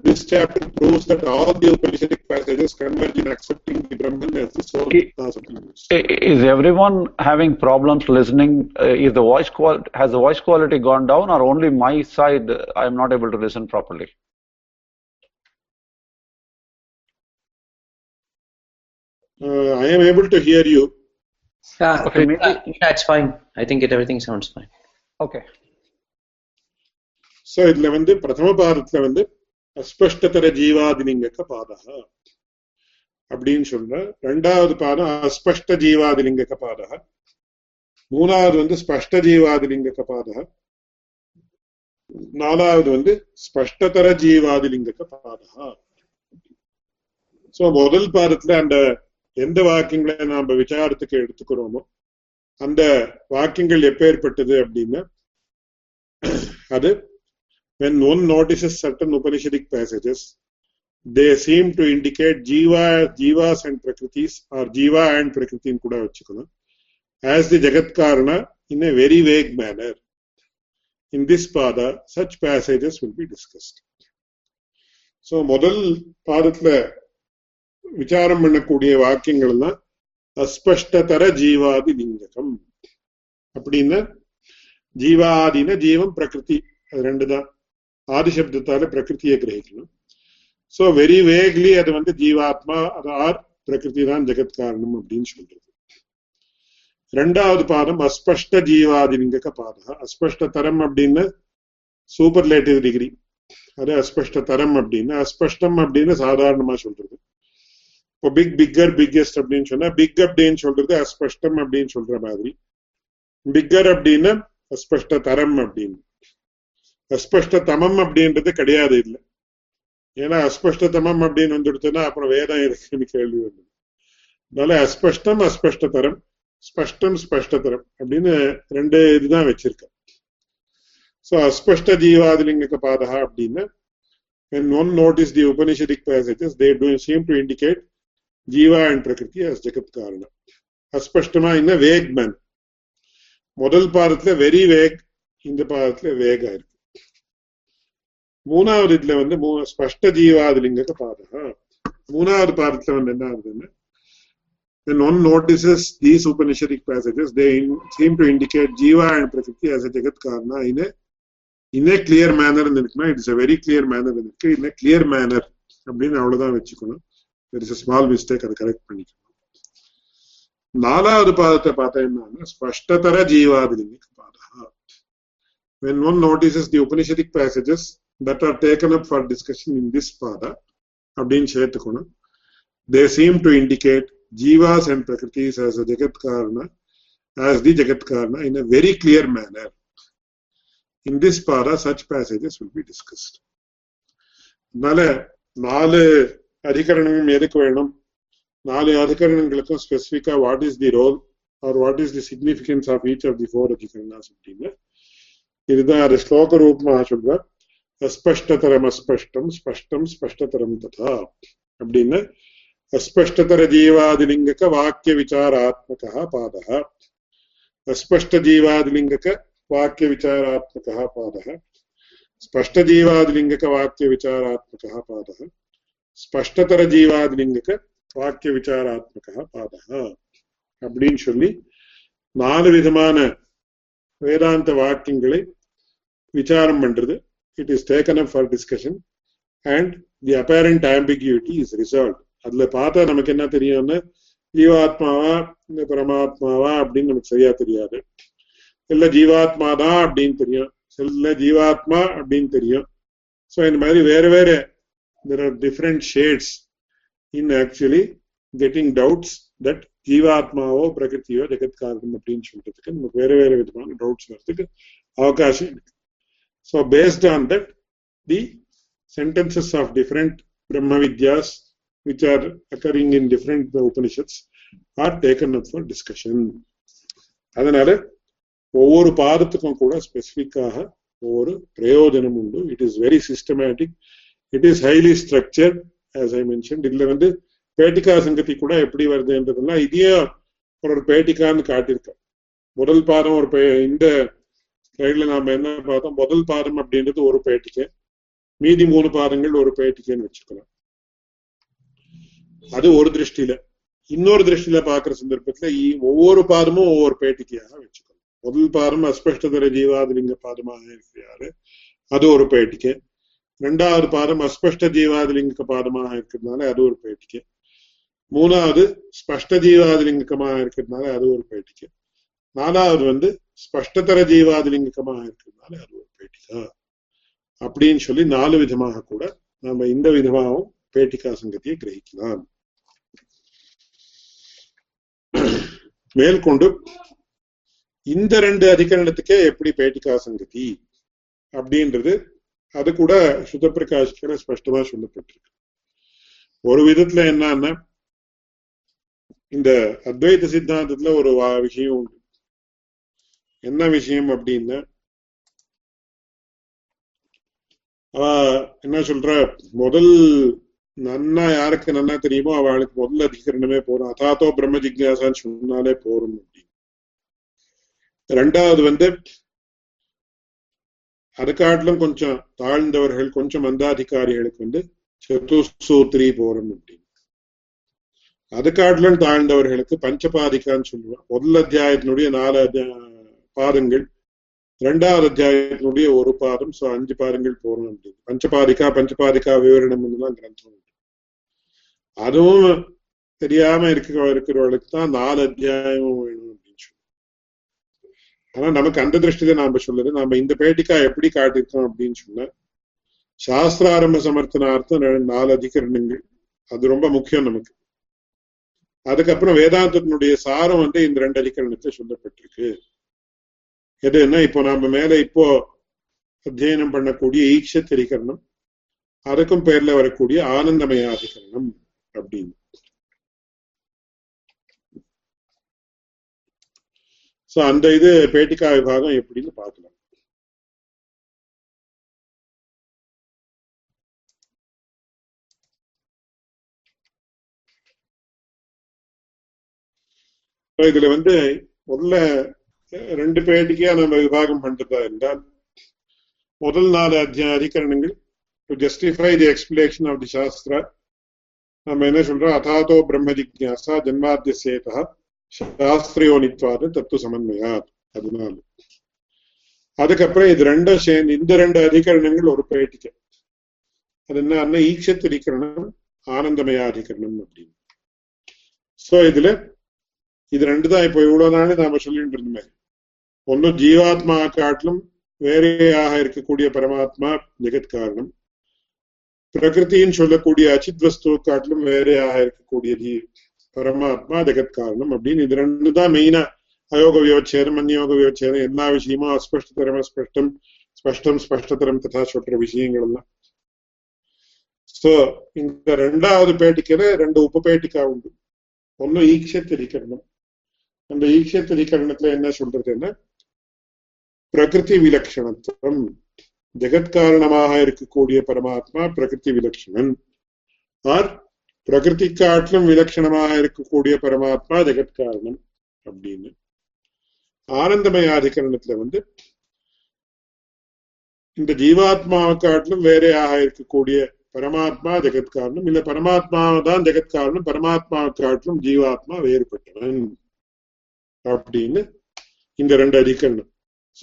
this chapter proves that all the Upanishadic passages converge in accepting the Brahman as the source of the universe. Is everyone having problems listening? Uh, is the voice qual has the voice quality gone down, or only my side I am not able to listen properly? Uh, I am able to hear you. Yeah, Okay, it- maybe- uh, yeah, it's fine. I think it everything sounds fine. Okay. So இதுல வந்து பிரதம பாதத்துல வந்து அஸ்பஷ்டதர ஜீவாதிலிங்கக்க பாதக அப்படின்னு சொல்ற ரெண்டாவது பாதம் அஸ்பஷ்ட ஜீவாதிலிங்கக்க பாதக மூணாவது வந்து ஸ்பஷ்ட ஜீவாதிலிங்கக்க பாதக நாலாவது வந்து ஸ்பஷ்டதர ஜீவாதிலிங்கக்க பாதக சோ முதல் பாதத்துல அந்த எந்த வாக்கியங்களை நாம விசாரத்துக்கு எடுத்துக்கிறோமோ அந்த வாக்கியங்கள் எப்பேற்பட்டது அப்படின்னா அது when one notices certain Upanishadic passages, they seem to indicate Jiva, Jivas and Prakritis, or Jiva and Prakriti in Kuda Vachikana, as the Jagatkarana in a very vague manner. In this pada, such passages will be discussed. So, முதல் பாதத்துல விசாரம் பண்ணக்கூடிய வாக்கியங்கள் எல்லாம் அஸ்பஷ்டதர ஜீவாதி லிங்ககம் அப்படின்னா ஜீவாதின ஜீவம் பிரகிருதி அது ரெண்டு தான் ஆதிசப்தத்தால பிரகிருத்தியை கிரகிக்கணும். சோ வெரி வேக்லி அது வந்து ஜீவாத்மா அது ஆர் பிரகிருதி தான் ஜெகத் காரணம் அப்படின்னு சொல்றது. ரெண்டாவது பாதம் அஸ்பஷ்ட ஜீவாதிலிங்கக பாதம் அஸ்பஷ்ட தரம் அப்படின்னு சூப்பர்லேட்டிவ் டிகிரி அது அஸ்பஷ்ட தரம் அப்படின்னு. அஸ்பஷ்டம் அப்படின்னு சாதாரணமா சொல்றது. இப்போ பிக் பிக்கர் பிக்கெஸ்ட் அப்படின்னு சொன்னா பிக் அப்படின்னு சொல்றது அஸ்பஷ்டம் அப்படின்னு சொல்ற மாதிரி. பிக்கர் அப்படின்னு அஸ்பஷ்ட தரம் அப்படின்னு. அஸ்பஷ்டதமம் அப்படின்றது கிடையாது இல்லை ஏன்னா அஸ்பஷ்டதமம் அப்படின்னு வந்துடுச்சுன்னா அப்புறம் வேதம் இருக்குன்னு கேள்வி வந்தது அதனால அஸ்பஷ்டம் அஸ்பஷ்டதரம் ஸ்பஷ்டம் ஸ்பஷ்டதரம் அப்படின்னு ரெண்டு இதுதான் வச்சிருக்கேன். ஸோ அஸ்பஷ்ட ஜீவாதிலிங்க பாதா அப்படின்னா when one notice the Upanishadic passages, they do seem to indicate Jiva and Prakriti as Jagat Karana. அஸ்பஷ்டமா in a vague முதல் பாதத்துல வெரி வேக் இந்த பாதத்துல வேகா இருக்கு. மூணாவது இதுல வந்து ஸ்பஷ்ட ஜீவாதிலிங்க பாதகா மூணாவது பாதத்துல வந்து என்ன ஆகுதுன்னா when one notices these Upanishadic passages, they seem to indicate Jiva and Prakriti as a Jagat Karna in a in a clear manner இருக்குன்னா it's a very clear manner இருக்கு in a clear manner அப்படின்னு அவ்வளவுதான் வச்சுக்கணும் there is a small mistake அதை கரெக்ட் பண்ணிக்கணும் நாலாவது பாதத்தை பார்த்தா என்னன்னா ஸ்பஷ்டதர ஜீவாதிலிங்க பாதா when one notices the Upanishadic passages that are taken up for discussion in this pada அப்படின்னு சேர்த்துக்கணும் they seem to indicate jivas and prakritis as a jagat karana as the jagat karana in a very clear manner in this pada such passages will be discussed அதனால நாலு அதிகரணம் எதுக்கு வேணும் நாலு அதிகரணங்களுக்கும் ஸ்பெசிஃபிக்கா what is the role or what is the significance of each of the four அதிகரணாஸ் அப்படின்னு இதுதான் அது ஸ்லோக ரூபமாக சொல்றார் அஸ்பஷ்டதரம் அஸ்பஷ்டம் ஸ்பஷ்டம் ஸ்பஷ்டதரம் ததா அப்படின்னு அஸ்பஷ்டதர ஜீவாதிலிங்கக வாக்கிய விசாராத்மக பாதः அஸ்பஷ்ட ஜீவாதிலிங்கக வாக்கிய விசாராத்மக பாதः ஸ்பஷ்ட ஜீவாதிலிங்கக வாக்கிய விசாராத்மக பாதः ஸ்பஷ்டதர ஜீவாதிலிங்கக வாக்கிய விசாராத்மக பாதः அப்படின்னு சொல்லி நாலு விதமான வேதாந்த வாக்கியங்களை விசாரம் பண்றது. It is taken up for discussion and the apparent ambiguity is resolved. அதுல பார்த்தா நமக்கு என்ன தெரியும்னா ஜீவாத்மாவா இந்த பரமாத்மாவா? அப்படின்னு நமக்கு சரியா தெரியாது. இல்ல ஜீவாத்மா தான் அப்படின்னு தெரியும். இல்ல ஜீவாத்மா அப்படின்னு தெரியும். ஸோ இந்த மாதிரி வேற வேற there are different shades in actually getting doubts that ஜீவாத்மாவோ பிரகிருத்தியோ ஜெகத் காரணம் அப்படின்னு சொல்றதுக்கு நமக்கு வேற வேற விதமான டவுட்ஸ் வர்றதுக்கு அவகாசம் இருக்கு. So based on that the sentences of different Brahma Vidyas which are occurring in different Upanishads are taken up for discussion. அதனால ஒவ்வொரு பாதத்துக்கும் கூட ஸ்பெசிஃபிக்காக ஒவ்வொரு பிரயோஜனம் உண்டு. It is very systematic it is highly structure as I mention இதுல வந்து பேட்டிகா சங்கத்தி கூட எப்படி வருதுன்றதுலாம் இதையும் ஒரு பேட்டிகான்னு காட்டியிருக்கேன் முதல் பாதம் ஒரு இந்த ஸ்லைட்ல நாம என்ன பார்த்தோம்? முதல் பாதம் அப்படின்றது ஒரு பேட்டிக்கு மீதி மூணு பாதங்கள் ஒரு பேட்டிக்கைன்னு வச்சுக்கலாம். அது ஒரு திருஷ்டியில. இன்னொரு திருஷ்டியில பாக்குற சந்தர்ப்பத்துல ஒவ்வொரு பாதமும் ஒவ்வொரு பேட்டிக்கையாக வச்சுக்கணும் முதல் பாதம் அஸ்பஷ்டதர ஜீவாதிலிங்க பாதமாக இருக்கிறாரு அது ஒரு பேட்டிக்கை. ரெண்டாவது பாதம் அஸ்பஷ்ட ஜீவாதிலிங்க பாதமாக இருக்கிறதுனால அது ஒரு பேட்டிக்கை. மூணாவது ஸ்பஷ்ட ஜீவாதிலிங்கமாக இருக்கிறதுனால அது ஒரு பேட்டிக்கை. நாலாவது வந்து ஸ்பஷ்டதர ஜீவாதிலிங்கமாக இருக்கிறதுனால அது ஒரு பேட்டிகா. அப்படின்னு சொல்லி நாலு விதமாக கூட நாம இந்த விதமாகவும் பேட்டிகா சங்கத்தியை கிரகிக்கலாம். மேற்கொண்டு இந்த ரெண்டு அதிகரணத்துக்கே எப்படி பேட்டிகா சங்கதி அப்படின்றது அது கூட சுதப்பிரகாஷ்கர ஸ்பஷ்டமா சொல்லப்பட்டிருக்கு. ஒரு விதத்துல என்னன்னா இந்த அத்வைத சித்தாந்தத்துல ஒரு விஷயம் உண்டு. என்ன விஷயம் அப்படின்னா என்ன சொல்ற? முதல் நன்னா யாருக்கு நன்னா தெரியுமோ அவளுக்கு முதல் அதிகரணமே போறோம். அதாத்தோ பிரம்ம ஜிக்யாசான்னு சொன்னாலே போறோம் அப்படின்னு. ரெண்டாவது வந்து அதுக்காட்டிலும் கொஞ்சம் தாழ்ந்தவர்கள் கொஞ்சம் மந்தாதிகாரிகளுக்கு வந்து சதுசூத்ரி போறோம் அப்படின்னு. அதுக்காட்டிலும் தாழ்ந்தவர்களுக்கு பஞ்சபாதிகான்னு சொல்லுவோம் முதல் அத்தியாயத்தினுடைய நாலு பாதங்கள். இரண்டாவது அத்தியாயத்தினுடைய ஒரு பாதம் சோ அஞ்சு பாதங்கள் போறோம் அப்படின்னு பஞ்சபாதிகா பஞ்சபாதிகா விவரணம் எல்லாம் கிரந்தம். உண்டு அதுவும் தெரியாம இருக்க இருக்கிறவர்களுக்கு தான் நாலு அத்தியாயமும் வேணும் அப்படின்னு சொல்லி. ஆனா நமக்கு அந்த திருஷ்டியில நாம சொல்லுது. நாம இந்த பேட்டிக்கா எப்படி காட்டியிருக்கோம் அப்படின்னு சொன்ன சாஸ்திராரம்ப சமர்த்தனார்த்தம் நாலு அதிகரணங்கள். அது ரொம்ப முக்கியம் நமக்கு. அதுக்கப்புறம் வேதாந்தத்தினுடைய சாரம் வந்து இந்த ரெண்டு அதிகரணத்தை சொல்லப்பட்டிருக்கு. எதுன்னா இப்போ நாம மேல இப்போ அத்தியனம் பண்ணக்கூடிய ஈக்ஷத்திரிகரணம் அதுக்கும் பேர்ல வரக்கூடிய ஆனந்தமயாதிகரணம் அப்படின்னு. சோ அந்த இது பேட்டிகா விபாகம் எப்படின்னு பார்க்கலாம். இதுல வந்து உள்ள ரெண்டு பேட்டிக்கா நம்ம விபாகம் பண்றதா என்றால் முதல் நாலு அத்தியாய அதிகரணங்கள் to justify the explanation of the Sastra நம்ம என்ன சொல்றோம்? அதாதோ பிரம்ம ஜிக்யாசா ஜன்மாத்தியசேதா சாஸ்திரியோனித்வாது தத்துவ சமன்மயாத் அதனால அதுக்கப்புறம் இது ரெண்டும் சேர்ந்து இந்த ரெண்டு அதிகரணங்கள் ஒரு பேட்டிக்கை அது என்ன? ஈக்ஷத் அதிகரணம் ஆனந்தமய அதிகரணம் அப்படின்னு. சோ இதுல இது ரெண்டு தான் இப்போ இவ்வளவு நாள் நாம சொல்லிட்டு இருந்தோமே. ஒன்னும் ஜீவாத்மா காட்டிலும் வேறையாக இருக்கக்கூடிய பரமாத்மா ஜெகத் காரணம். பிரகிருத்தின்னு சொல்லக்கூடிய அச்சித் வஸ்து காட்டிலும் வேறையாக இருக்கக்கூடிய ஜீ பரமாத்மா ஜெகத் காரணம் அப்படின்னு இது ரெண்டு தான் மெயினா அயோக விவச்சேதம் அந்யோக விவச்சேதம் எல்லா விஷயமும் அஸ்பஷ்டதரம் அஸ்பஷ்டம் ஸ்பஷ்டம் ஸ்பஷ்டதரம் ததா சொல்ற விஷயங்கள் எல்லாம். சோ இந்த ரெண்டாவது பேட்டிக்கையில ரெண்டு உப்பு பேட்டிக்கா உண்டு. ஒன்னு ஈக்ஷத்திரிகரணம். அந்த ஈக்ஷத்திரிகரணத்துல என்ன சொல்றதுன்னா பிரகிருதி விலட்சணத்துவம் ஜெகத்காரணமாக இருக்கக்கூடிய பரமாத்மா பிரகிருதி விலட்சணன் ஆர் பிரகிருதி காட்டிலும் விலட்சணமாக இருக்கக்கூடிய பரமாத்மா ஜெகத்காரணம் அப்படின்னு. ஆனந்தமயாதிகரணத்துல வந்து இந்த ஜீவாத்மாவை காட்டிலும் வேறையாக இருக்கக்கூடிய பரமாத்மா ஜெகத்காரணம் இல்ல பரமாத்மா தான் ஜெகத்காரணம் பரமாத்மா காட்டிலும் ஜீவாத்மா வேறுபட்டவன். அப்படின்னு இந்த ரெண்டு அதிகரணம்.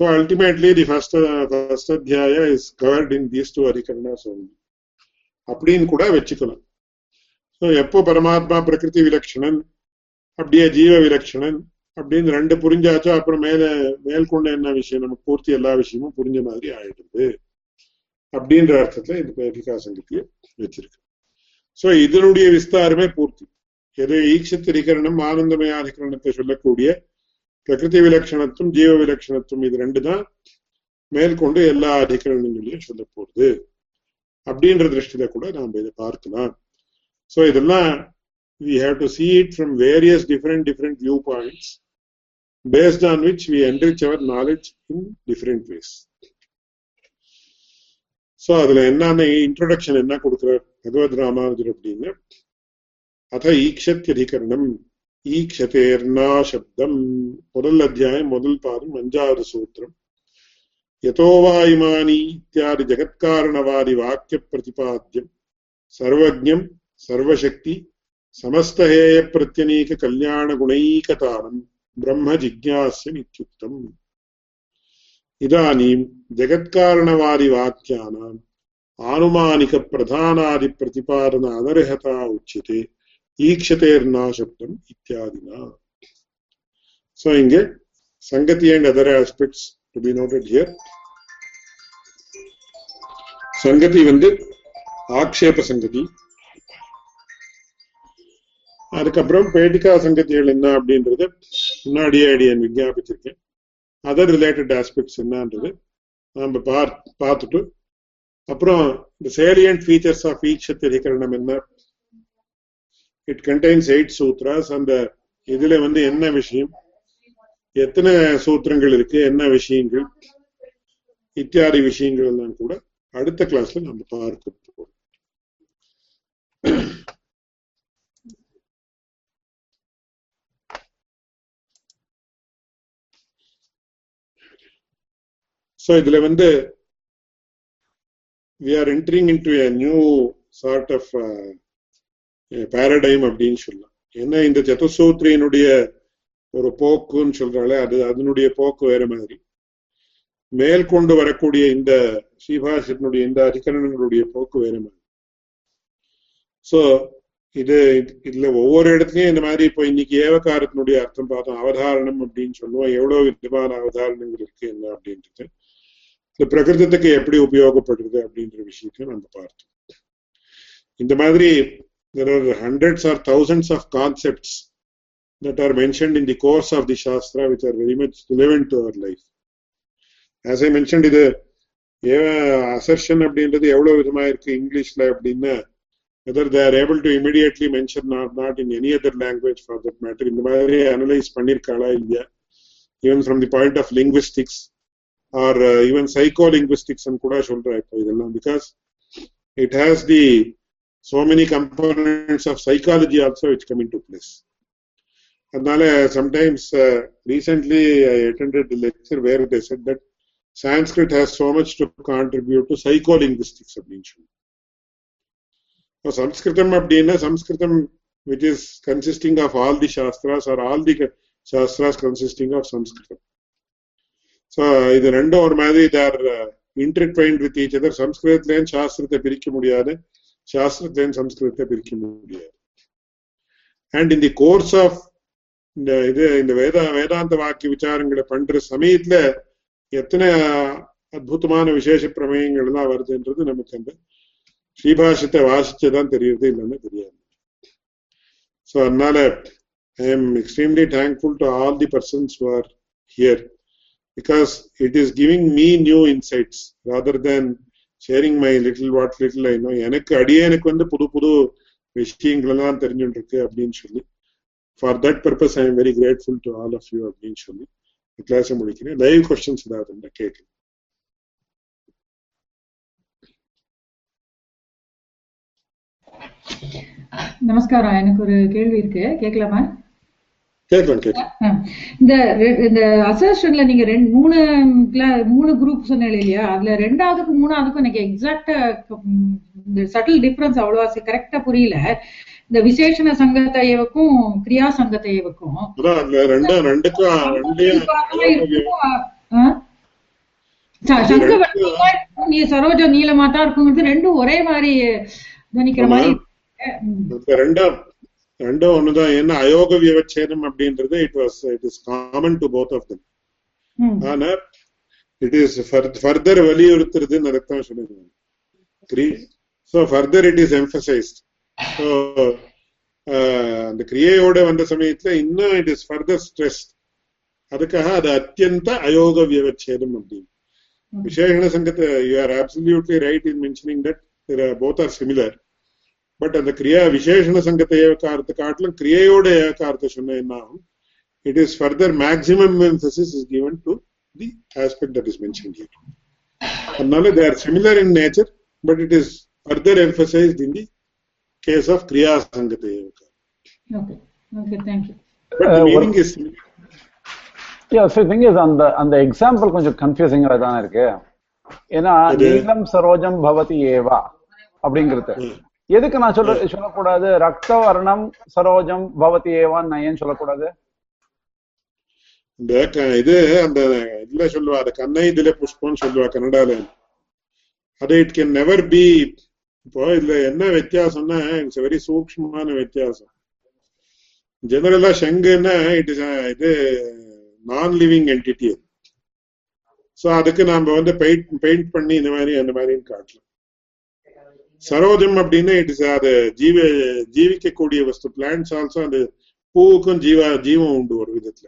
So ultimately the first, uh, first adhyaya is covered in these two only. அப்படின்னு கூட வச்சுக்கலாம் ஸோ எப்போ பரமாத்மா பிரகிருதி விலட்சணன் அப்படியே ஜீவ விலட்சணன் அப்படின்னு ரெண்டு புரிஞ்சாச்சோ அப்புறம் மேல மேற்கொண்ட என்ன விஷயம் நமக்கு பூர்த்தி எல்லா விஷயமும் புரிஞ்ச மாதிரி ஆயிடுது அப்படின்ற அர்த்தத்துல இந்த பேரிகா சங்கத்திய வச்சிருக்கு சோ இதனுடைய விஸ்தாரமே பூர்த்தி எது ஈக்ஷத்திரிகரணம் ஆனந்தமயாதிகரணத்தை சொல்லக்கூடிய பிரகிருதி விலட்சணத்தும் ஜீவ விலட்சணத்தும் இது ரெண்டு தான் மேற்கொண்டு எல்லா அதிகரணங்களையும் சொல்ல போகுது. அப்படின்ற திருஷ்டியில கூட நாம் இதை பார்க்கலாம். சோ இதெல்லாம் we have to see it from various different different viewpoints based on which we enrich our knowledge in different ways. So அதுல என்னன்னு இன்ட்ரோடக்ஷன் என்ன கொடுக்கிறார்? பகவத் ராமானுஜர் அப்படின்னு. அத ஈக்ஷத்தியதிகரணம் ஈக்ஷதேர்னா சப்தம் முதல் அத்தியாயம் முதல் பாதம் அஞ்சாவது சூத்திரம் यतो वा इमानि इत्यादि जगत्कारणवादि वाक्यप्रतिपाद्यम् सर्वज्ञम् सर्वशक्ति समस्तहेयप्रत्यनीककल्याणगुणैकतारम् ब्रह्म जिज्ञास्यमित्युक्तम् इदानीं जगत्कारणवादिवाक्यानाम् आनुमानिकप्रधानादिप्रतिपादन अनर्हता उच्यते ஈக்ஷதேர்னா சப்தம் இத்தியாதினா. சோ இங்க சங்கதி and other aspects to be noted here சங்கதி வந்து ஆக்ஷேப சங்கதி. அதுக்கப்புறம் பேட்டிகா சங்கதிகள் என்ன அப்படின்றது முன்னாடியே அடியன் விஜாபிச்சிருக்கேன் அதர் ரிலேட்டட் ஆஸ்பெக்ட்ஸ் என்னன்றது நம்ம பார் பார்த்துட்டு அப்புறம் இந்த சேலியன்ட் ஃபீச்சர்ஸ் ஆஃப் ஈக்ஷத்திரிகரணம் என்ன இட் கண்டெய்ன்ஸ் எயிட் சூத்ராஸ் அந்த இதுல வந்து என்ன விஷயம்? எத்தனை சூத்திரங்கள் இருக்கு? என்ன விஷயங்கள்? இத்தியாதி விஷயங்கள் எல்லாம் கூட அடுத்த கிளாஸ்ல நம்ம பார்க்க போறோம். சோ இதுல வந்து we are entering into new sort of paradigm அப்படின்னு சொல்லலாம். ஏன்னா இந்த சதுசூத்ரியினுடைய ஒரு போக்குன்னு சொல்றாளே அது அதனுடைய போக்கு வேற மாதிரி. மேல் கொண்டு வரக்கூடிய இந்த ஸ்ரீபாஷத்தினுடைய இந்த அதிகரணங்களுடைய போக்கு வேற மாதிரி. சோ இது இதுல ஒவ்வொரு இடத்துலயும் இந்த மாதிரி இப்போ இன்னைக்கு ஏவகாரத்தினுடைய அர்த்தம் பார்த்தோம். அவதாரணம் அப்படின்னு சொல்லுவோம். எவ்வளவு விதமான அவதாரணங்கள் இருக்கு என்ன அப்படின்றது. இந்த பிரகிருதத்துக்கு எப்படி உபயோகப்படுறது அப்படின்ற விஷயத்தையும் நம்ம பார்த்தோம். இந்த மாதிரி there are hundreds or thousands of concepts that are mentioned in the course of the Shastra which are very much relevant to our life. As I mentioned, இது assertion அப்படின்றது எவ்வளவு விதமா இருக்கு இங்கிலீஷ்ல அப்படின்னா whether they are able to immediately mention or not in any other language for that matter இந்த மாதிரி அனலைஸ் பண்ணிருக்காளா இல்லையா even from the point of linguistics or uh, even psycholinguistics கூட சொல்றா இப்போ இதெல்லாம் because it has the so many components of psychology also which come into place. அதனால sometimes recently I attended lecture where they said that Sanskrit has so much to contribute to psycholinguistics அப்படின்னு சொல்லி சம்ஸ்கிருதம் அப்படின்னா சம்ஸ்கிருதம் which is consisting of all the shastras or all the shastras consisting of Sanskrit so இது ரெண்டும் ஒரு மாதிரி there intertwined with each other சம்ஸ்கிருதத்திலேயும் சாஸ்திரத்தை பிரிக்க முடியாது. சாஸ்திரத்தையும் சம்ஸ்கிருதத்தை பிரிக்க முடியாது and in the course of இந்த இது இந்த வேத வேதாந்த வாக்கிய விசாரங்களை பண்ற சமயத்துல எத்தனை அற்புதமான விசேஷ பிரமேயங்கள் எல்லாம் வருதுன்றது நமக்கு அந்த ஸ்ரீபாஷத்தை வாசிச்சதான் தெரியுது இல்லைன்னு தெரியாது ஸோ அதனால I am extremely thankful to all the persons are here because it is giving me new insights rather than sharing my little what little I know எனக்கு வந்து புது புது விஷயங்கள்லாம் தெரிஞ்சுட்டு இருக்கு அப்படின்னு சொல்லி. For that purpose I am very grateful to all of you அப்படின்னு சொல்லி கிளாஸை முடிக்கிறேன். லைவ் கொஸ்டின்ஸ் ஏதாவது இருந்தா கேட்கலாம். நமஸ்காரம். எனக்கு ஒரு கேள்வி இருக்கு. கேட்கலாமா? இந்த இந்த அசர்ஷன்ல நீங்க ரெண்டு மூணு மூணு குரூப் சொன்னீங்க இல்லையா? அதுல ரெண்டாவதுக்கும் மூணாவதுக்கும் எனக்கு எக்ஸாக்டா சட்டில் டிஃபரன்ஸ் அவ்வளவா கரெக்டா புரியல. இந்த விசேஷண சங்கத்தையவுக்கும் கிரியா சங்கத்தையவுக்கும் நீ சரோஜ நீளமா தான் இருக்குங்கிறது ரெண்டும் ஒரே மாதிரி கவனிக்கிற மாதிரி ரெண்டும் ரெண்டும் ஒண்ணுதான். ஏன்னா அயோக வியவச்சேதம் அப்படின்றது it was it is common to both of them ஆனா இட் இஸ் ஃபர்தர் வலியுறுத்துறதுன்னு அர்த்தம் சொல்லிருக்காங்க so further it is emphasised so அந்த கிரியையோட வந்த சமயத்துல இன்னும் இட் இஸ் ஃபர்தர் ஸ்ட்ரெஸ் அதுக்காக அது அத்தியந்த அயோக வியவச்சேதம் அப்படின்னு. விசேஷண சங்கத்தை you are absolutely right in mentioning that both are similar but அந்த கிரியா விசேஷண சங்கத்தை ஏவக்காரத்தை காட்டிலும் கிரியையோட ஏவக்காரத்தை சொன்ன என்ன ஆகும் it is further maximum emphasis is given to the aspect that is mentioned here. Another, they are similar in nature, but it is further emphasized in the case of Kriya Sangate. Okay okay thank you But the Uh, meaning is similar. Yeah, so thing is அந்த அந்த எக்ஸாம்பிள் கொஞ்சம் கன்ஃபியூசிங்கா தானே இருக்கு ஏன்னா அது- நீலம் சரோஜம் பவதி ஏவா அப்படிங்கிறது ம். எதுக்கு நான் சொல்ல சொல்லக்கூடாது? ரத்த வர்ணம் சரோஜம் பவதி ஏவான் நான் ஏன் சொல்லக்கூடாது? இந்த இது அந்த இதுல சொல்லுவா கண்ணை இதுல புஷ்பம்னு சொல்லுவா கன்னடால அது இட் கேன் நெவர் பி இப்போ இதுல என்ன வித்தியாசம்னா இட்ஸ் வெரி சூக்மமான வித்தியாசம். ஜெனரலா ஷங்குன்னா இட் இஸ் இது நான் லிவிங் என்டிட்டி சோ அதுக்கு நாம வந்து பெயிண்ட் பெயிண்ட் பண்ணி இந்த மாதிரி அந்த மாதிரின்னு காட்டலாம். சரோஜம் அப்படின்னா இட் இஸ் அது ஜீவ ஜீவிக்கக்கூடிய வஸ்து. பிளான்ஸ் ஆல்சோ அந்த பூவுக்கும் ஜீவா ஜீவம் உண்டு ஒரு விதத்துல.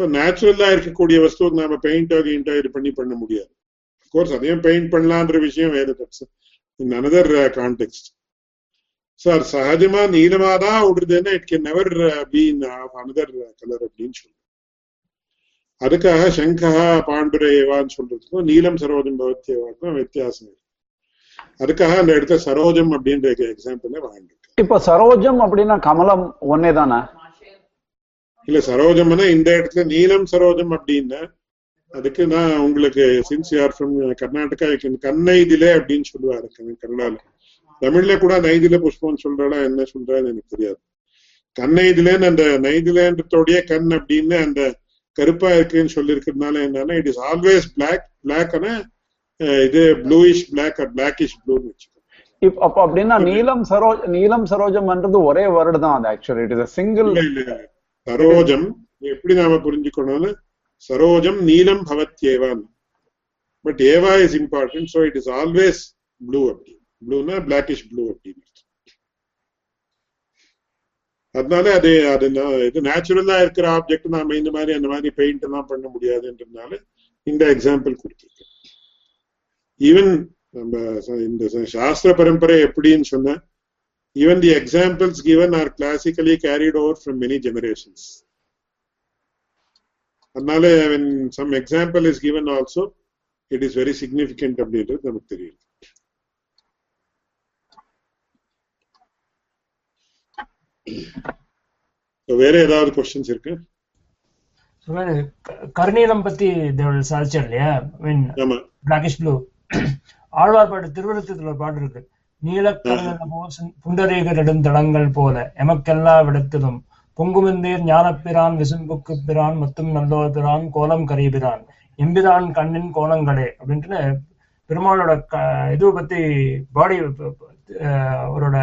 ஸோ நேச்சுரலா இருக்கக்கூடிய வஸ்துவுக்கு நாம பெயிண்டோ கெயிண்டோ இது பண்ணி பண்ண முடியாது. கோர்ஸ் அதையும் பெயிண்ட் பண்ணலான்ற விஷயம் வேறு இன் அனதர் கான்டெக்ட் சார் சகஜமா நீளமா தான் விடுறதுன்னா it can never be in another colour அப்படின்னு சொல்லுவோம் அதுக்காக சங்கா பாண்டுரேவான்னு சொல்றதுக்கும் நீலம் சரோஜம் பவத்தியவாக்கும் வித்தியாசம் இருக்கு. அதுக்காக அந்த இடத்துல சரோஜம் அப்படின்ற எக்ஸாம்பிள் வாழ்ந்துருக்கு இப்ப சரோஜம் அப்படின்னா கமலம் ஒன்னே தானே? இல்ல சரோஜம்னா இந்த இடத்துல நீலம் சரோஜம் அப்படின்னா அதுக்கு நான் உங்களுக்கு சின்ஸ் யார் ஃப்ரம் கர்நாடகா கண்ணைதிலே அப்படின்னு சொல்லுவாரு கன்~ கன்னடால தமிழ்ல கூட நைதில புஷ்பம் சொல்றாளா என்ன சொல்றான்னு எனக்கு தெரியாது. கண்ணைதிலேன்னு அந்த நைதிலேன்றதோடைய கண் அப்படின்னு அந்த கருப்பா இருக்குன்னு சொல்லியிருக்கிறதுனால என்னன்னா இட் இஸ் ஆல்வேஸ் பிளாக் பிளாக்னா இது ப்ளூயிஷ் பிளாக் பிளாக்கிஷ் ப்ளூன்னு வச்சுக்கோ இப்ப அப்ப அப்படின்னா நீலம் சரோஜ் நீலம் சரோஜம்ன்றது ஒரே வேர்டு தான் அது ஆக்சுவலி இட் இஸ் சிங்கிள். சரோஜம் எப்படி நாம புரிஞ்சுக்கணும்னு சரோஜம் நீலம் பவத்யேவான் but Eva is important so it is always blue அப்படி. ப்ளூனா பிளாக்கிஷ் ப்ளூ அப்படின்னு அதனால அது அது இது நேச்சுரலா இருக்கிற ஆப்ஜெக்ட் நாம இந்த மாதிரி அந்த மாதிரி பெயிண்ட் எல்லாம் பண்ண முடியாதுன்றதுனால இந்த எக்ஸாம்பிள் கொடுத்துருக்கேன் ஈவன் நம்ம ச- இந்த ச- சாஸ்திர பரம்பரை எப்படின்னு சொன்னா even the examples given are classically carried over from many generations. அதனால when some example is given also, it is very significant அப்படின்றது நமக்கு தெரியும் So, வேற ஏதாவது கொஸ்டின்ஸ் இருக்கு So, when க- கருநீலம் பத்தி தேவள் சாதிச்சார் இல்லையா மீன் ஆமா பிளாக்கிஷ் ப்ளூ ஆழ்வார் பாட்டு திருவிழத்துல ஒரு பாட்டு இருக்கு. நீலக்கருநிலமோ சுந்- புண்டரீக நெடுந்தடங்கள் போல எமக்கெல்லா விடத்திலும் பொங்குமெந்தீர் ஞானப்பிரான் விசும்புக்கு பிரான் மத்தும் நல்லோர் பிரான் கோலம் கரியபிரான் எம்பிரான் கண்ணின் கோலங்களே அப்படின்ட்டு பெருமாளோட க இது பத்தி பாடி அவரோட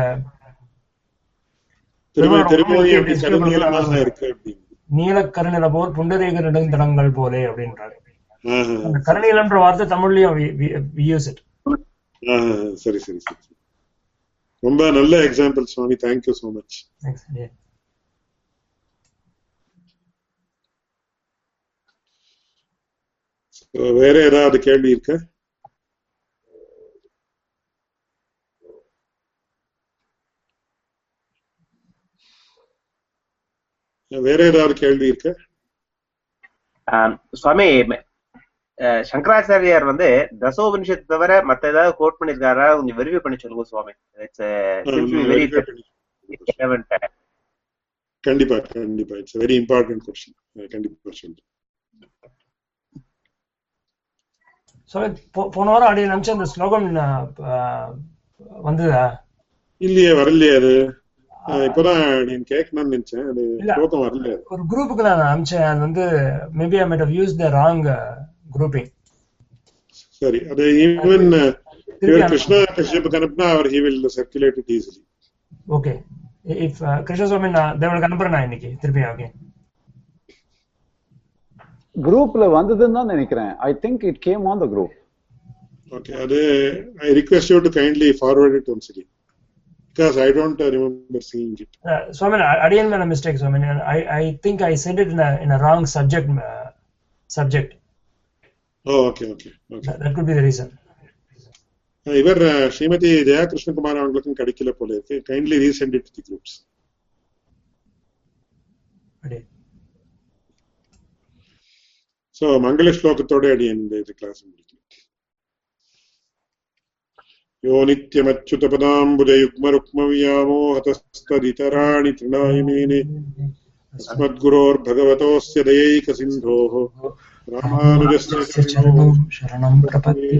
நீலக்கருநில போல் புண்டரீக நெடுந்தடங்கள் போலே அப்படின்றாரு. அந்த கருநீலம்ன்ற வார்த்தை தமிழ்லயும் யூஸ் இட். ஆஹா. சரி சரி. ரொம்ப நல்ல example Swami. Thank you so much வேற ஏதாவது கேள்வி இருக்கா? வேற ஏதாவது கேள்வி இருக்கா? ஆம், சுவாமி சங்கராச்சாரியார் வந்து தசோபனிஷத் தவிர மத்த ஏதாவது கோட் பண்ணிருக்காரா? கொஞ்சம் வெரிஃபை பண்ணி சொல்லுங்க சுவாமி. இட்ஸ் வெரி கண்டிப்பா கண்டிப்பா. இட்ஸ் வெரி இம்பார்ட்டன்ட் கொஸ்டின் கண்டிப்பா சொல்றேன். போன வாரம் அப்படி நினைச்ச அந்த ஸ்லோகம் வந்ததா? இல்லையே வரலையே அது. இப்பதான் நீங்க கேட்கணும்னு நினைச்சேன். அது. ஸ்லோகம் வரல. அது. ஒரு குரூப்புக்கு நான் அனுப்பிச்சேன் அது வந்து maybe I might have use the wrong grouping சரி அது ஈவன் இவர் கிருஷ்ணா கஷ்யப் அனுப்புனா அவர் he will circulate it easily okay if Krishnaswami நான் தேவளுக்கு அனுப்புறேன் நான் இன்னைக்கு திருப்பி ஓகே குரூப்ல வந்ததுன்னு தான் நினைக்கிறேன் I think it came on the group Okay, அது I request you to kindly forward it once again because I don't uh, remember seeing it. Swami அடியன் மேல mistake Swami I I think I sent it in in a wrong subject subject Oh, okay, okay, okay. That could be the reason இவர் அஹ், ஸ்ரீமதி ஜெயா கிருஷ்ணகுமார் அவங்களுக்கும் கிடைக்கல போல இருக்கு kindly resend it the groups அடி ஸோ மங்கள ஸ்லோகத்தோட அடி இந்த இது கிளாஸ் முடிக்கும் யோ नित्यमच्युतपदाम्बुजयुग्मरुक्मव्यामोहतस्तदितराणि तृणायमेने अस्मद्गुरोर्भगवतोऽस्य दयैकसिन्धोः रामानुजस्य शरणं प्रपद्ये।